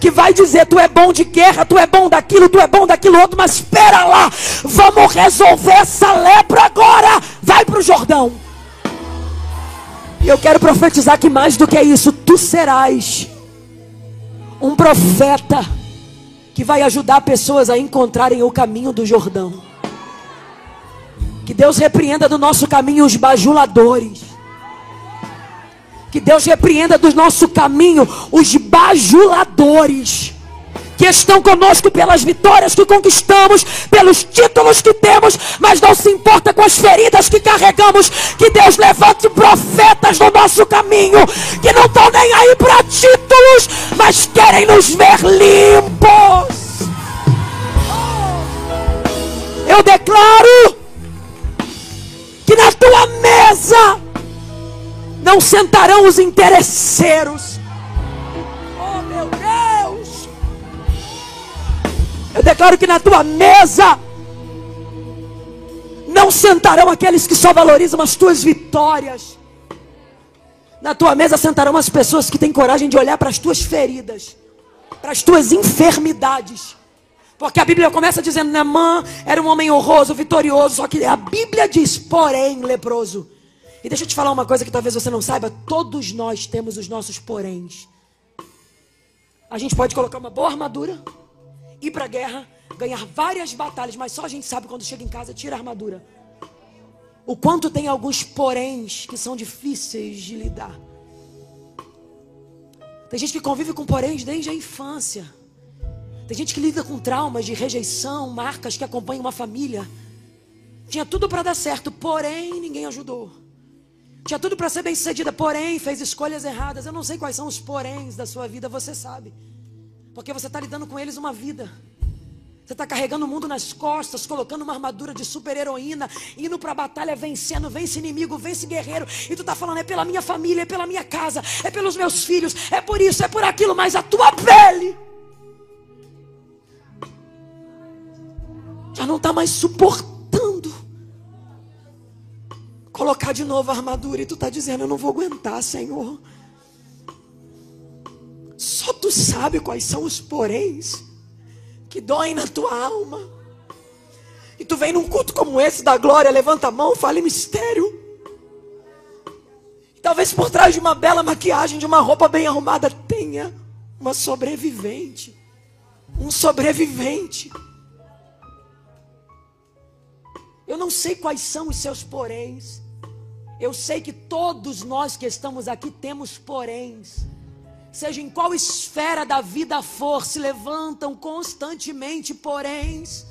Que vai dizer: Tu é bom de guerra, tu é bom daquilo, tu é bom daquilo outro, mas espera lá, vamos resolver essa lepra agora. Vai para o Jordão. E eu quero profetizar que mais do que isso, tu serás um profeta que vai ajudar pessoas a encontrarem o caminho do Jordão. Que Deus repreenda do nosso caminho os bajuladores. Que Deus repreenda do nosso caminho os bajuladores que estão conosco pelas vitórias que conquistamos, pelos títulos que temos, mas não se importa com as feridas que carregamos. Que Deus levante profetas no nosso caminho, que não estão nem aí para títulos, mas querem nos ver limpos. Eu declaro que na tua mesa não sentarão os interesseiros Eu declaro que na tua mesa não sentarão aqueles que só valorizam as tuas vitórias. Na tua mesa sentarão as pessoas que têm coragem de olhar para as tuas feridas, para as tuas enfermidades. Porque a Bíblia começa dizendo: Namã era um homem honroso, vitorioso. Só que a Bíblia diz, porém, leproso. E deixa eu te falar uma coisa que talvez você não saiba: todos nós temos os nossos poréns. A gente pode colocar uma boa armadura, ir para a guerra, ganhar várias batalhas, mas só a gente sabe quando chega em casa, tira a armadura. O quanto tem alguns poréns que são difíceis de lidar. Tem gente que convive com poréns desde a infância. Tem gente que lida com traumas de rejeição, marcas que acompanham uma família. Tinha tudo para dar certo, porém ninguém ajudou. Tinha tudo para ser bem sucedida, porém fez escolhas erradas. Eu não sei quais são os poréns da sua vida, você sabe. Porque você está lidando com eles uma vida. Você está carregando o mundo nas costas, colocando uma armadura de super-heroína, indo para a batalha vencendo, vence inimigo, vence guerreiro. E tu está falando, é pela minha família, é pela minha casa, é pelos meus filhos, é por isso, é por aquilo, mas a tua pele já não está mais suportando colocar de novo a armadura. E tu está dizendo, eu não vou aguentar, Senhor. Só tu sabe quais são os poréns que doem na tua alma. E tu vem num culto como esse da glória, levanta a mão, fala em mistério. E talvez por trás de uma bela maquiagem, de uma roupa bem arrumada, tenha uma sobrevivente. Um sobrevivente. Eu não sei quais são os seus poréns. Eu sei que todos nós que estamos aqui temos poréns seja em qual esfera da vida for, se levantam constantemente poréns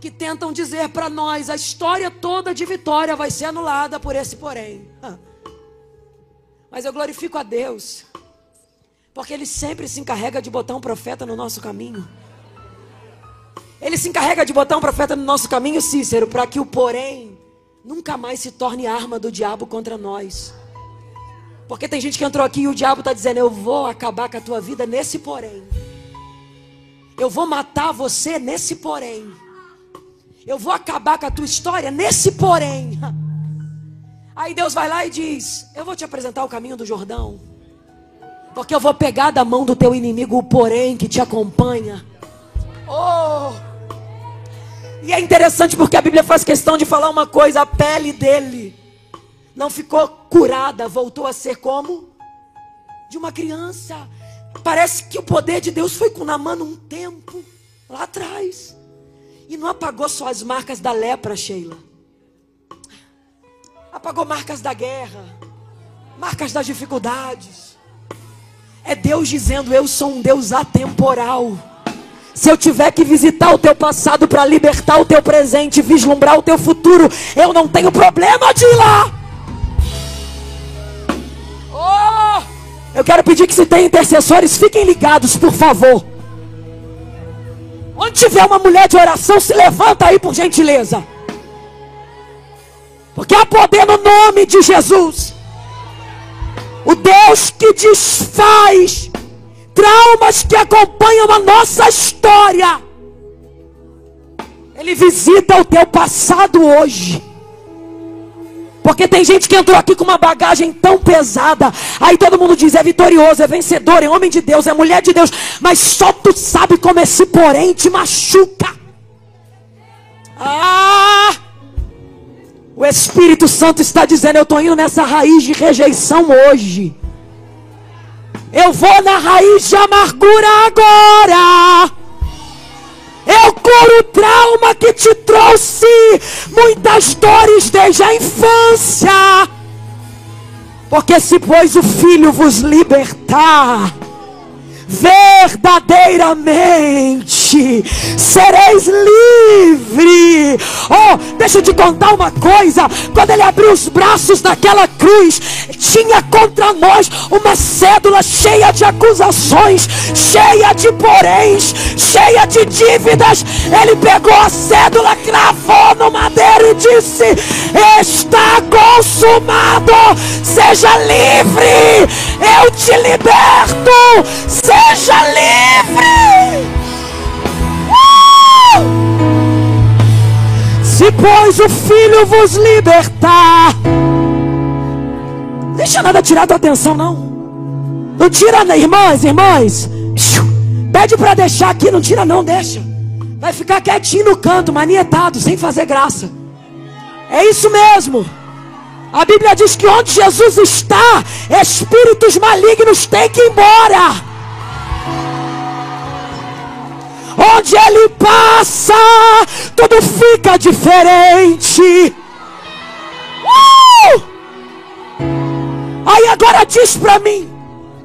que tentam dizer para nós a história toda de vitória vai ser anulada por esse porém. Mas eu glorifico a Deus, porque Ele sempre se encarrega de botar um profeta no nosso caminho. Ele se encarrega de botar um profeta no nosso caminho, Cícero, para que o porém nunca mais se torne arma do diabo contra nós. Porque tem gente que entrou aqui e o diabo está dizendo: Eu vou acabar com a tua vida nesse porém. Eu vou matar você nesse porém. Eu vou acabar com a tua história nesse porém. [LAUGHS] Aí Deus vai lá e diz: Eu vou te apresentar o caminho do Jordão. Porque eu vou pegar da mão do teu inimigo o porém que te acompanha. Oh! E é interessante porque a Bíblia faz questão de falar uma coisa: a pele dele não ficou curada, voltou a ser como? De uma criança. Parece que o poder de Deus foi com Namã um tempo, lá atrás. E não apagou só as marcas da lepra, Sheila. Apagou marcas da guerra, marcas das dificuldades. É Deus dizendo: Eu sou um Deus atemporal. Se eu tiver que visitar o teu passado para libertar o teu presente, vislumbrar o teu futuro, eu não tenho problema de ir lá. Eu quero pedir que se tem intercessores, fiquem ligados, por favor. Onde tiver uma mulher de oração, se levanta aí por gentileza. Porque há poder no nome de Jesus. O Deus que desfaz traumas que acompanham a nossa história. Ele visita o teu passado hoje. Porque tem gente que entrou aqui com uma bagagem tão pesada. Aí todo mundo diz: é vitorioso, é vencedor, é homem de Deus, é mulher de Deus. Mas só tu sabe como esse porém te machuca. Ah! O Espírito Santo está dizendo: Eu estou indo nessa raiz de rejeição hoje. Eu vou na raiz de amargura agora. Eu curo o trauma que te trouxe muitas dores desde a infância. Porque se pois o Filho vos libertar, verdadeiramente sereis livre. Oh, deixa eu te contar uma coisa. Quando ele abriu os braços daquela cruz, tinha contra nós uma cédula cheia de acusações, cheia de poréns, cheia de dívidas. Ele pegou a cédula, cravou no madeiro e disse: Está consumado. Seja livre. Eu te liberto. Seja Seja livre. Se pois o Filho vos libertar, deixa nada tirar tua atenção, não. Não tira, irmãs, irmãs. Pede para deixar aqui, não tira, não, deixa. Vai ficar quietinho no canto, manietado, sem fazer graça. É isso mesmo. A Bíblia diz que onde Jesus está, espíritos malignos têm que ir embora. Onde ele passa, tudo fica diferente. Uh! Aí agora diz para mim,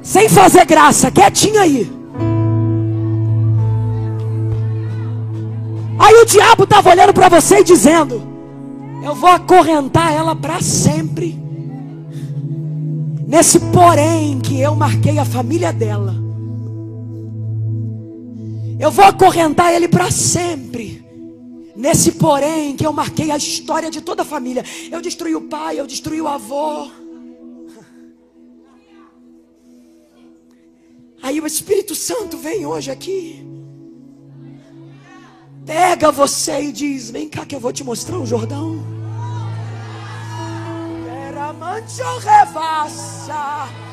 sem fazer graça, quietinho aí. Aí o diabo estava olhando para você e dizendo: Eu vou acorrentar ela para sempre. Nesse porém que eu marquei a família dela. Eu vou acorrentar ele para sempre. Nesse porém que eu marquei a história de toda a família. Eu destruí o pai, eu destruí o avô. Aí o Espírito Santo vem hoje aqui. Pega você e diz: Vem cá que eu vou te mostrar o Jordão. Tua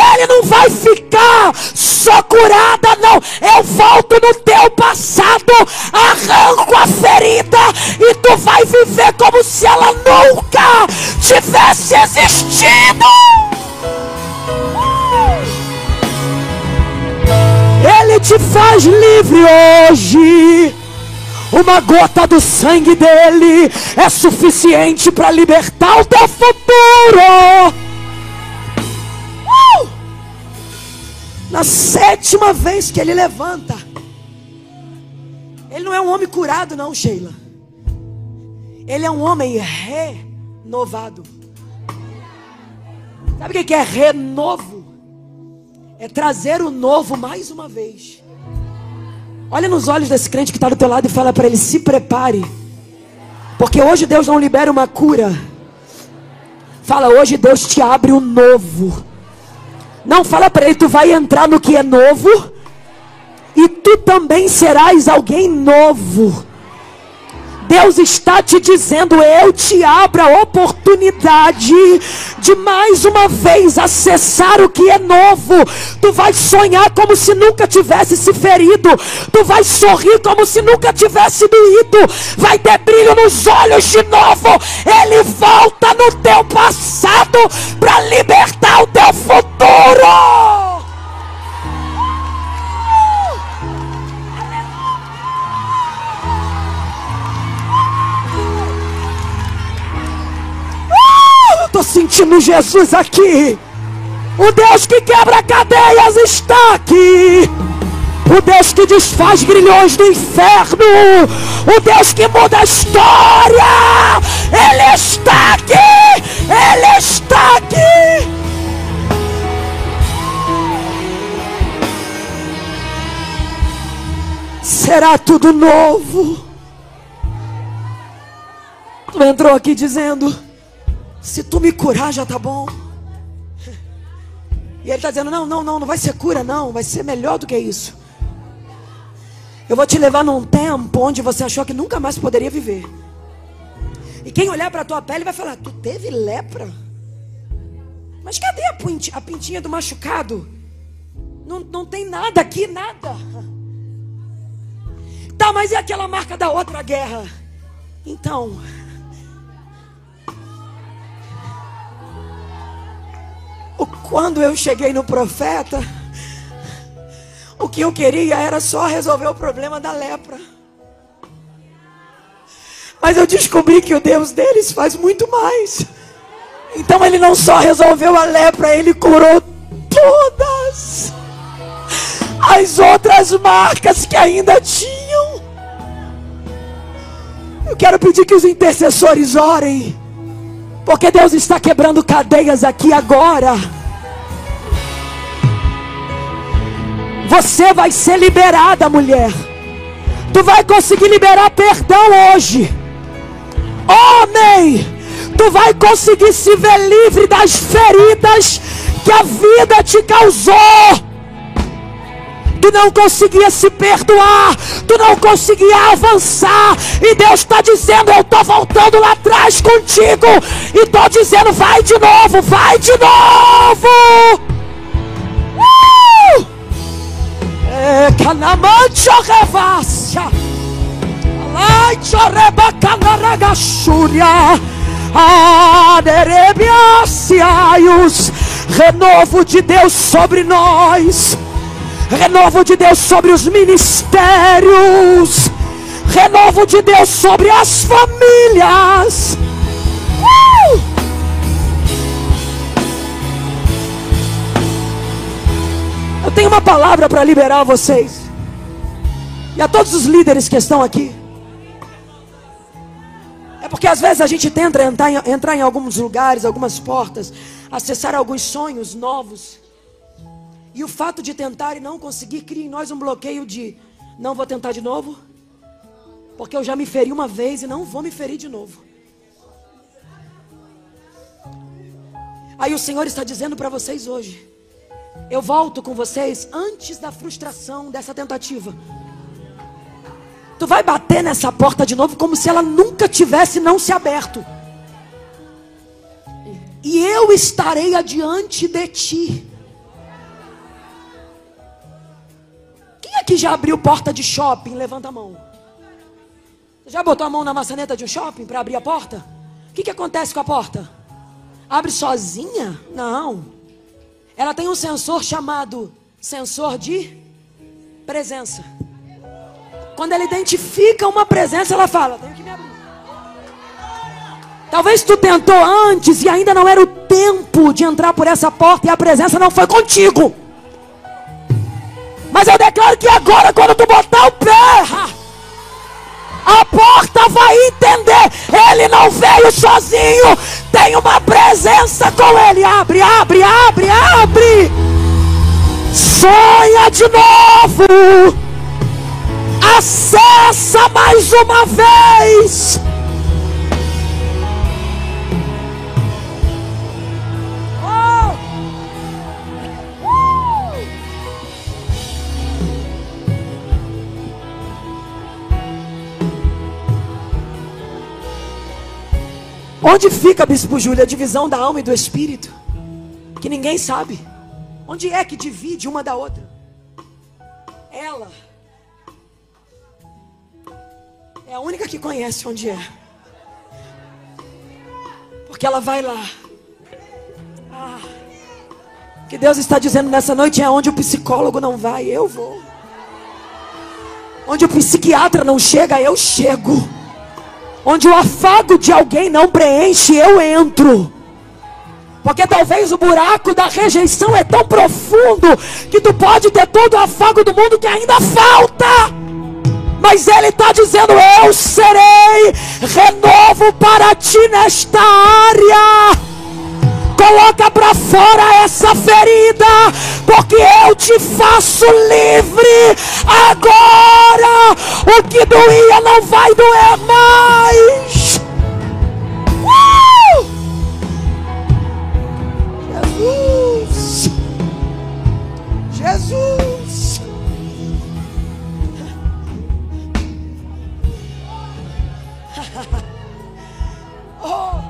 pele não vai ficar só curada, não. Eu volto no teu passado, arranco a ferida e tu vai viver como se ela nunca tivesse existido. Ele te faz livre hoje. Uma gota do sangue dele é suficiente para libertar o teu futuro. Na sétima vez que ele levanta, ele não é um homem curado, não, Sheila. Ele é um homem renovado. Sabe o que é renovo? É trazer o novo mais uma vez. Olha nos olhos desse crente que está do teu lado e fala para ele: se prepare. Porque hoje Deus não libera uma cura. Fala, hoje Deus te abre o novo. Não fala para ele, tu vai entrar no que é novo. E tu também serás alguém novo. Deus está te dizendo: eu te abro a oportunidade de mais uma vez acessar o que é novo. Tu vai sonhar como se nunca tivesse se ferido. Tu vai sorrir como se nunca tivesse doído. Vai ter brilho nos olhos de novo. Ele volta no teu passado para libertar o teu futuro. Estou sentindo Jesus aqui. O Deus que quebra cadeias está aqui. O Deus que desfaz grilhões do inferno. O Deus que muda a história. Ele está aqui. Ele está aqui. Será tudo novo. Tu entrou aqui dizendo se tu me curar já tá bom. E ele está dizendo: Não, não, não, não vai ser cura, não. Vai ser melhor do que isso. Eu vou te levar num tempo onde você achou que nunca mais poderia viver. E quem olhar para a tua pele vai falar: Tu teve lepra? Mas cadê a, pintinha, a pintinha do machucado? Não, não tem nada aqui, nada. Tá, mas é aquela marca da outra guerra. Então. Quando eu cheguei no profeta, o que eu queria era só resolver o problema da lepra. Mas eu descobri que o Deus deles faz muito mais. Então ele não só resolveu a lepra, ele curou todas as outras marcas que ainda tinham. Eu quero pedir que os intercessores orem, porque Deus está quebrando cadeias aqui agora. Você vai ser liberada, mulher. Tu vai conseguir liberar perdão hoje. Homem, tu vai conseguir se ver livre das feridas que a vida te causou. Tu não conseguia se perdoar, tu não conseguia avançar, e Deus está dizendo: Eu estou voltando lá atrás contigo, e estou dizendo: Vai de novo, vai de novo. Choreba canaragachúria. Aderebiaciaios. Renovo de Deus sobre nós. Renovo de Deus sobre os ministérios. Renovo de Deus sobre as famílias. Uh! Eu tenho uma palavra para liberar vocês. E a todos os líderes que estão aqui. É porque às vezes a gente tenta entrar em, entrar em alguns lugares, algumas portas, acessar alguns sonhos novos. E o fato de tentar e não conseguir cria em nós um bloqueio de não vou tentar de novo, porque eu já me feri uma vez e não vou me ferir de novo. Aí o Senhor está dizendo para vocês hoje: eu volto com vocês antes da frustração dessa tentativa. Tu vai bater nessa porta de novo como se ela nunca tivesse não se aberto. E eu estarei adiante de ti. Aqui já abriu porta de shopping? Levanta a mão. Já botou a mão na maçaneta de um shopping para abrir a porta? O que, que acontece com a porta? Abre sozinha? Não. Ela tem um sensor chamado sensor de presença. Quando ela identifica uma presença, ela fala: tenho que me abrir. Talvez tu tentou antes e ainda não era o tempo de entrar por essa porta e a presença não foi contigo. Mas eu declaro que agora, quando tu botar o pé, a porta vai entender. Ele não veio sozinho, tem uma presença com ele. Abre, abre, abre, abre. Sonha de novo. Acessa mais uma vez. Onde fica, Bispo Júlio, a divisão da alma e do espírito? Que ninguém sabe. Onde é que divide uma da outra? Ela é a única que conhece onde é. Porque ela vai lá. Ah, que Deus está dizendo nessa noite é onde o psicólogo não vai, eu vou. Onde o psiquiatra não chega, eu chego. Onde o afago de alguém não preenche, eu entro. Porque talvez o buraco da rejeição é tão profundo que tu pode ter todo o afago do mundo que ainda falta. Mas ele está dizendo: Eu serei renovo para ti nesta área. Coloca para fora essa ferida, porque eu te faço livre. Agora, o que doía não vai doer mais. Uh! Jesus, Jesus. [LAUGHS] oh.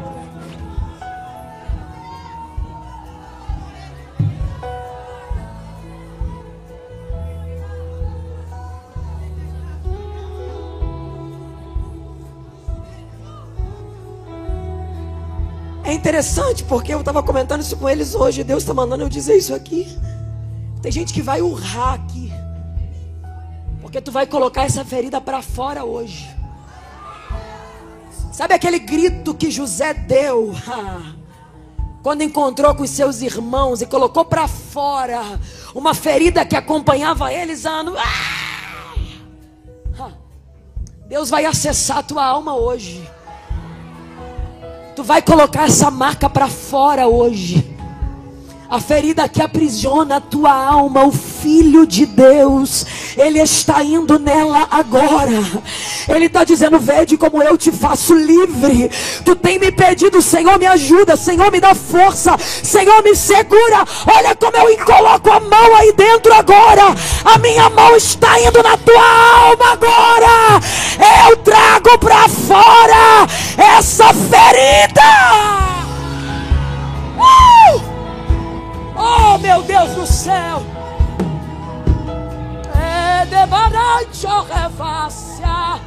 É interessante porque eu estava comentando isso com eles hoje. Deus está mandando eu dizer isso aqui. Tem gente que vai urrar aqui. Porque tu vai colocar essa ferida para fora hoje. Sabe aquele grito que José deu? Quando encontrou com os seus irmãos e colocou para fora uma ferida que acompanhava eles anos. Deus vai acessar a tua alma hoje. Tu vai colocar essa marca para fora hoje. A ferida que aprisiona a tua alma, o Filho de Deus, Ele está indo nela agora. Ele está dizendo: Vede como eu te faço livre. Tu tem me pedido, Senhor, me ajuda, Senhor, me dá força, Senhor, me segura. Olha como eu coloco a mão aí dentro agora. A minha mão está indo na tua alma agora. Eu trago para fora essa ferida. Uh! Oh, meu Deus do céu. É de barante revácia.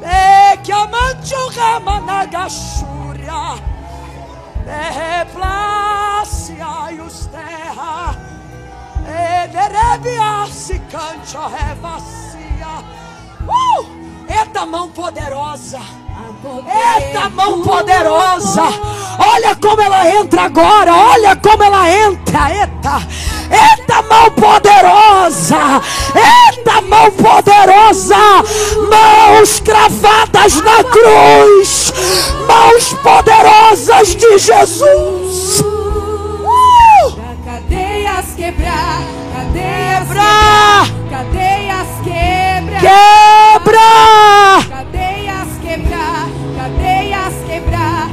É que amante o remanagachúria. É replácia e os terra. É de rebiasse cante o revacia. Uh! Eita mão poderosa. Eita mão poderosa. Olha como ela entra agora. Olha como ela entra. Eita. Eita mão poderosa. Eita mão poderosa. Mãos cravadas na cruz, mãos poderosas de Jesus. Uh! Cadeias quebrar, cadeias quebrar, cadeias quebrar, quebra, quebrar, cadeias quebrar,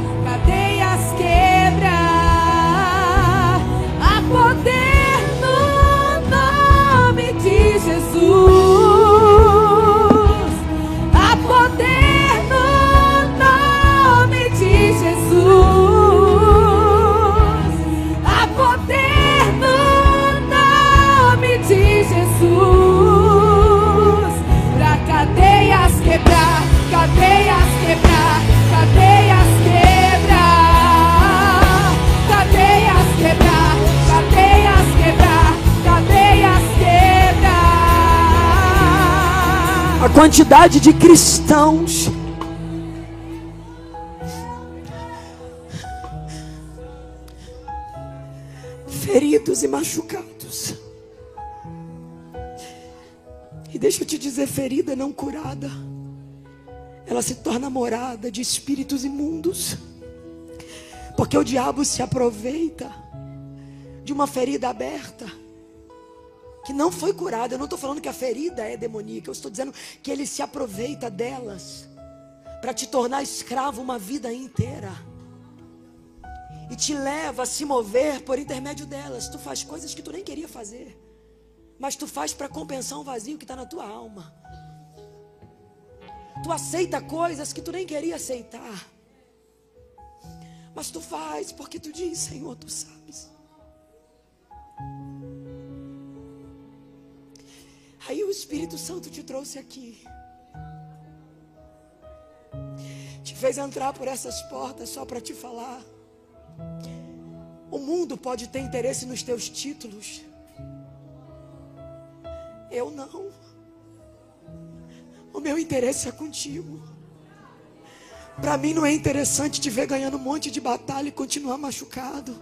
a quantidade de cristãos feridos e machucados. E deixa eu te dizer, ferida não curada, ela se torna morada de espíritos imundos. Porque o diabo se aproveita de uma ferida aberta que não foi curada. Eu não estou falando que a ferida é demoníaca, eu estou dizendo que ele se aproveita delas para te tornar escravo uma vida inteira. E te leva a se mover por intermédio delas. Tu faz coisas que tu nem queria fazer. Mas tu faz para compensar um vazio que está na tua alma. Tu aceita coisas que tu nem queria aceitar. Mas tu faz porque tu diz, Senhor, tu sabes. Aí o Espírito Santo te trouxe aqui. Te fez entrar por essas portas só para te falar. O mundo pode ter interesse nos teus títulos. Eu não. O meu interesse é contigo. Para mim não é interessante te ver ganhando um monte de batalha e continuar machucado.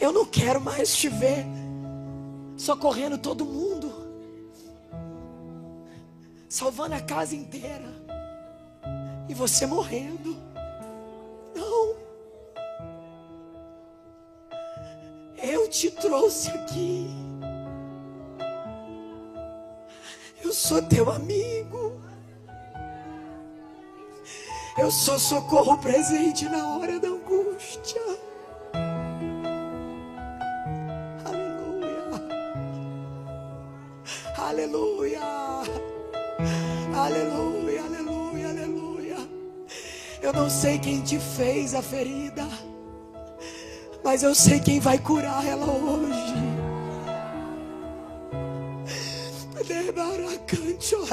Eu não quero mais te ver socorrendo todo mundo, salvando a casa inteira, e você morrendo. Não, eu te trouxe aqui, eu sou teu amigo. Eu sou socorro presente na hora da angústia. Aleluia. Aleluia, aleluia, aleluia. Eu não sei quem te fez a ferida, mas eu sei quem vai curar ela hoje. Debaracancho.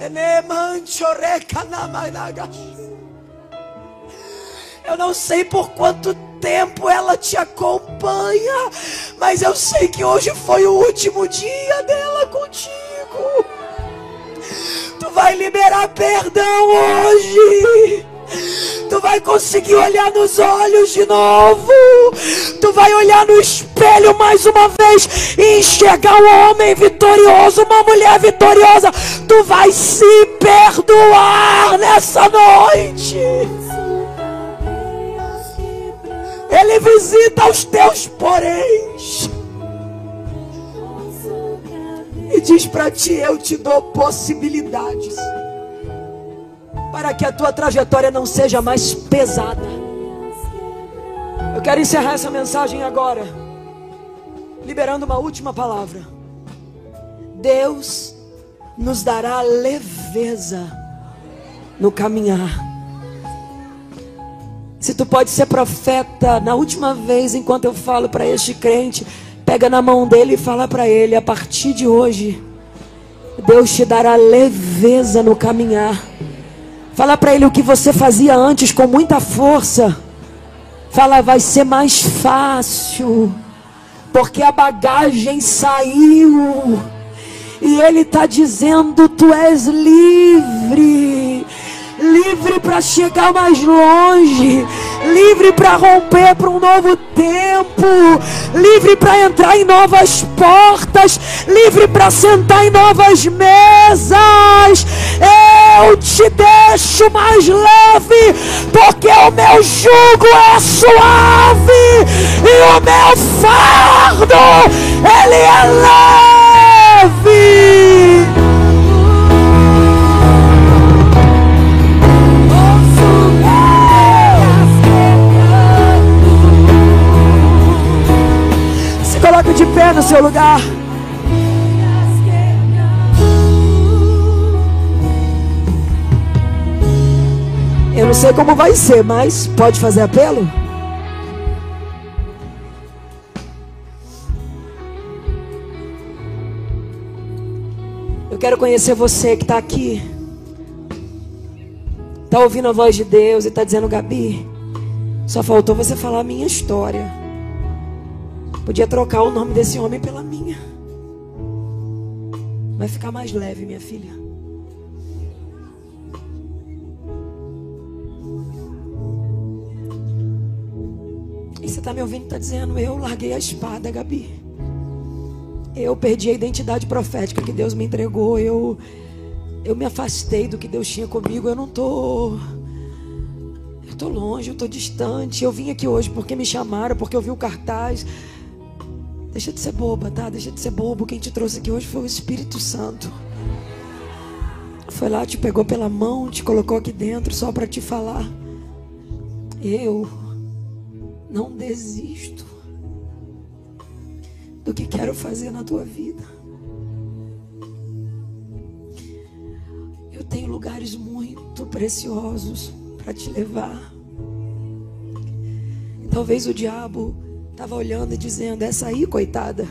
Enemancho recanamanagashu. Eu não sei por quanto tempo ela te acompanha, mas eu sei que hoje foi o último dia dela contigo. Tu vai liberar perdão hoje. Tu vai conseguir olhar nos olhos de novo. Tu vai olhar no espelho mais uma vez e enxergar um homem vitorioso, uma mulher vitoriosa. Tu vai se perdoar nessa noite. Ele visita os teus poréns. E diz para ti: Eu te dou possibilidades. Para que a tua trajetória não seja mais pesada. Eu quero encerrar essa mensagem agora. Liberando uma última palavra. Deus nos dará leveza no caminhar. Se tu pode ser profeta, na última vez, enquanto eu falo para este crente, pega na mão dele e fala para ele: a partir de hoje, Deus te dará leveza no caminhar. Fala para ele o que você fazia antes com muita força. Fala, vai ser mais fácil, porque a bagagem saiu. E ele está dizendo: Tu és livre livre para chegar mais longe, livre para romper para um novo tempo, livre para entrar em novas portas, livre para sentar em novas mesas. Eu te deixo mais leve, porque o meu jugo é suave e o meu fardo ele é leve. Coloque de pé no seu lugar. Eu não sei como vai ser, mas pode fazer apelo? Eu quero conhecer você que está aqui. Está ouvindo a voz de Deus e está dizendo, Gabi, só faltou você falar a minha história. Podia trocar o nome desse homem pela minha. Vai ficar mais leve, minha filha. E você está me ouvindo está dizendo, eu larguei a espada, Gabi. Eu perdi a identidade profética que Deus me entregou. Eu, eu me afastei do que Deus tinha comigo. Eu não tô. Eu tô longe, eu tô distante. Eu vim aqui hoje porque me chamaram, porque eu vi o cartaz. Deixa de ser boba, tá? Deixa de ser bobo. Quem te trouxe aqui hoje foi o Espírito Santo. Foi lá, te pegou pela mão, te colocou aqui dentro só para te falar. Eu não desisto do que quero fazer na tua vida. Eu tenho lugares muito preciosos para te levar. Talvez o diabo estava olhando e dizendo: essa aí, coitada,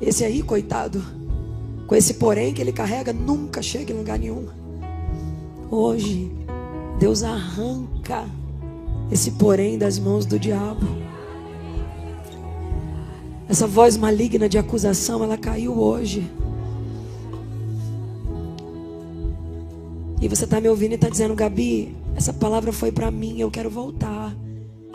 esse aí, coitado, com esse porém que ele carrega, nunca chega em lugar nenhum. Hoje, Deus arranca esse porém das mãos do diabo. Essa voz maligna de acusação, ela caiu hoje. E você está me ouvindo e está dizendo, Gabi, essa palavra foi para mim, eu quero voltar.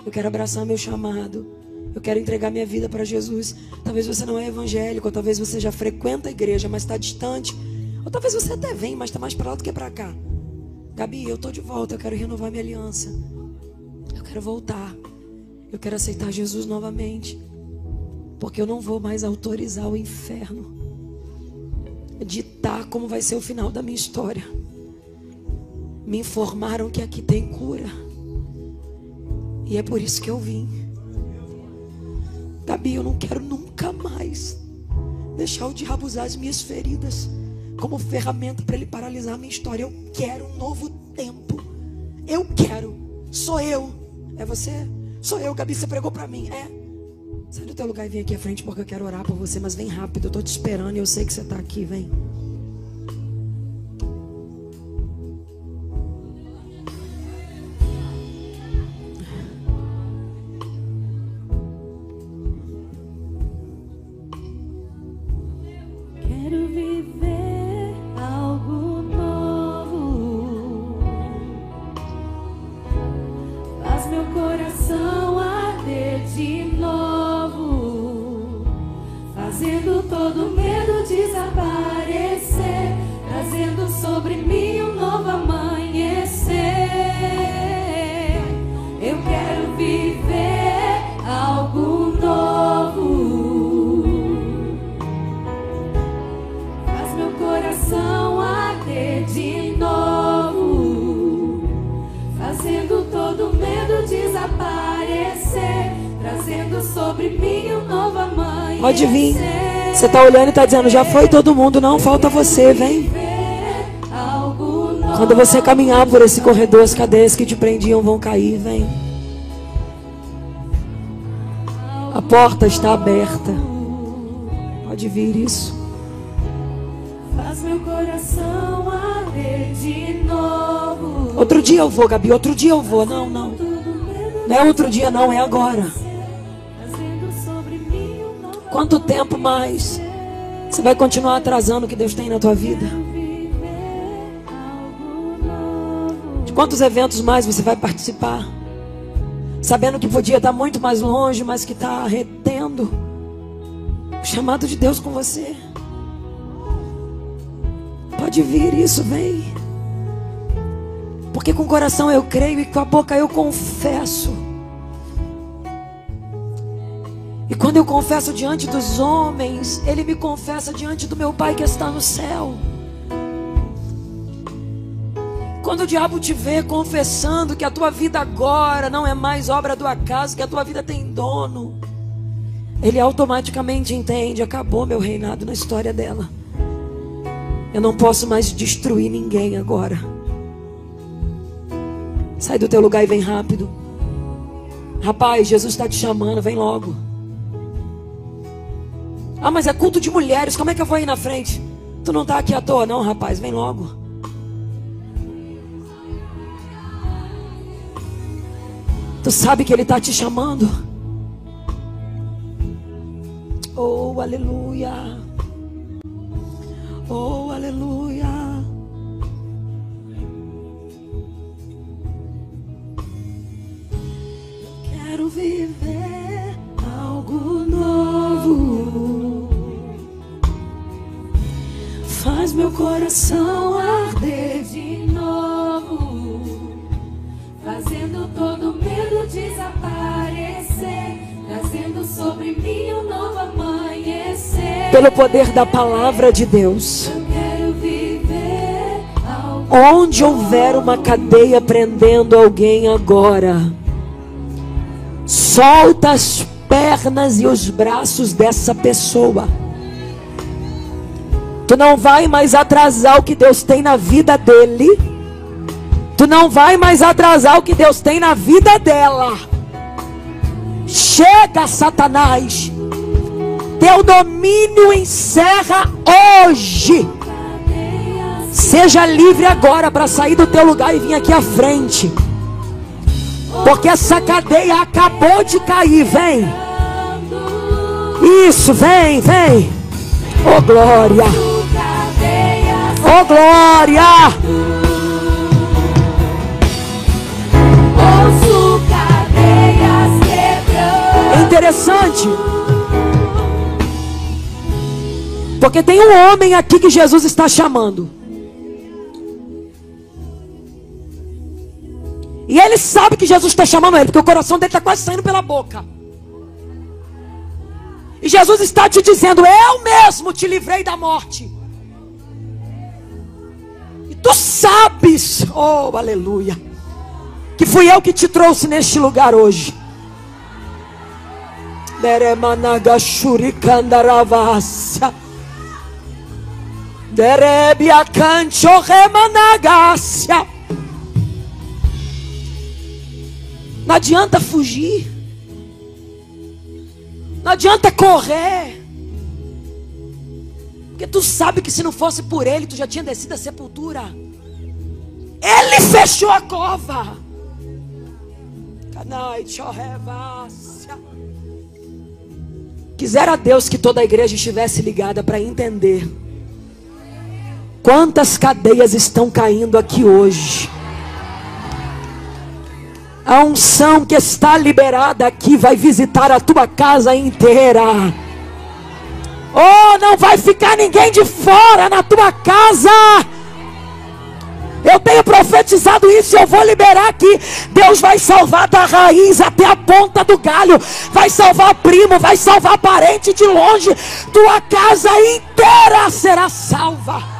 Eu quero abraçar meu chamado. Eu quero entregar minha vida para Jesus. Talvez você não é evangélico, ou talvez você já frequenta a igreja, mas está distante. Ou talvez você até vem, mas está mais para lá do que para cá. Gabi, eu estou de volta, eu quero renovar minha aliança. Eu quero voltar. Eu quero aceitar Jesus novamente. Porque eu não vou mais autorizar o inferno ditar como vai ser o final da minha história. Me informaram que aqui tem cura. E é por isso que eu vim. Gabi, eu não quero nunca mais deixar o diabo usar as minhas feridas como ferramenta para ele paralisar a minha história. Eu quero um novo tempo. Eu quero. Sou eu. É você? Sou eu, Gabi, você pregou para mim. É. Sai do teu lugar e vem aqui à frente porque eu quero orar por você, mas vem rápido. Eu tô te esperando e eu sei que você está aqui. Vem. Você está olhando e está dizendo, já foi todo mundo, não falta você, vem. Quando você caminhar por esse corredor, as cadeias que te prendiam vão cair, vem. A porta está aberta. Pode vir isso. Faz meu coração arder de novo. Outro dia eu vou, Gabi, outro dia eu vou. Não, não. Não é outro dia, não, é agora. Quanto tempo mais você vai continuar atrasando o que Deus tem na tua vida? De quantos eventos mais você vai participar? sabendo que podia estar muito mais longe, mas que está retendo o chamado de Deus com você. Pode vir isso, vem. Porque com o coração eu creio e com a boca eu confesso. E quando eu confesso diante dos homens, Ele me confessa diante do meu Pai que está no céu. Quando o diabo te vê confessando que a tua vida agora não é mais obra do acaso, que a tua vida tem dono, ele automaticamente entende: acabou meu reinado na história dela. Eu não posso mais destruir ninguém agora. Sai do teu lugar e vem rápido. Rapaz, Jesus está te chamando, vem logo. Ah, mas é culto de mulheres, como é que eu vou ir na frente? Tu não está aqui à toa, não, rapaz, vem logo. Tu sabe que Ele está te chamando? Oh, aleluia. Oh, aleluia. Quero viver algo novo. Faz meu coração arder de novo, fazendo todo medo desaparecer, trazendo sobre mim um novo amanhecer. Pelo poder da palavra de Deus. Eu quero viver algo Onde houver uma cadeia prendendo alguém agora, solta as pernas e os braços dessa pessoa. Tu não vai mais atrasar o que Deus tem na vida dele. Tu não vai mais atrasar o que Deus tem na vida dela. Chega, Satanás. Teu domínio encerra hoje. Seja livre agora para sair do teu lugar e vir aqui à frente. Porque essa cadeia acabou de cair, vem. Isso, vem, vem. Oh glória. Oh glória. ouço cadeias quebrando. É interessante. Porque tem um homem aqui que Jesus está chamando. E ele sabe que Jesus está chamando ele, porque o coração dele está quase saindo pela boca. E Jesus está te dizendo: Eu mesmo te livrei da morte. Tu sabes, oh aleluia, que fui eu que te trouxe neste lugar hoje. Não adianta fugir. Não adianta correr. Porque tu sabe que se não fosse por ele, tu já tinha descido a sepultura. Ele fechou a cova. Quisera Deus que toda a igreja estivesse ligada para entender quantas cadeias estão caindo aqui hoje. A unção que está liberada aqui vai visitar a tua casa inteira. Oh, não vai ficar ninguém de fora na tua casa. Eu tenho profetizado isso e eu vou liberar aqui. Deus vai salvar da raiz até a ponta do galho. Vai salvar primo, vai salvar parente de longe. Tua casa inteira será salva.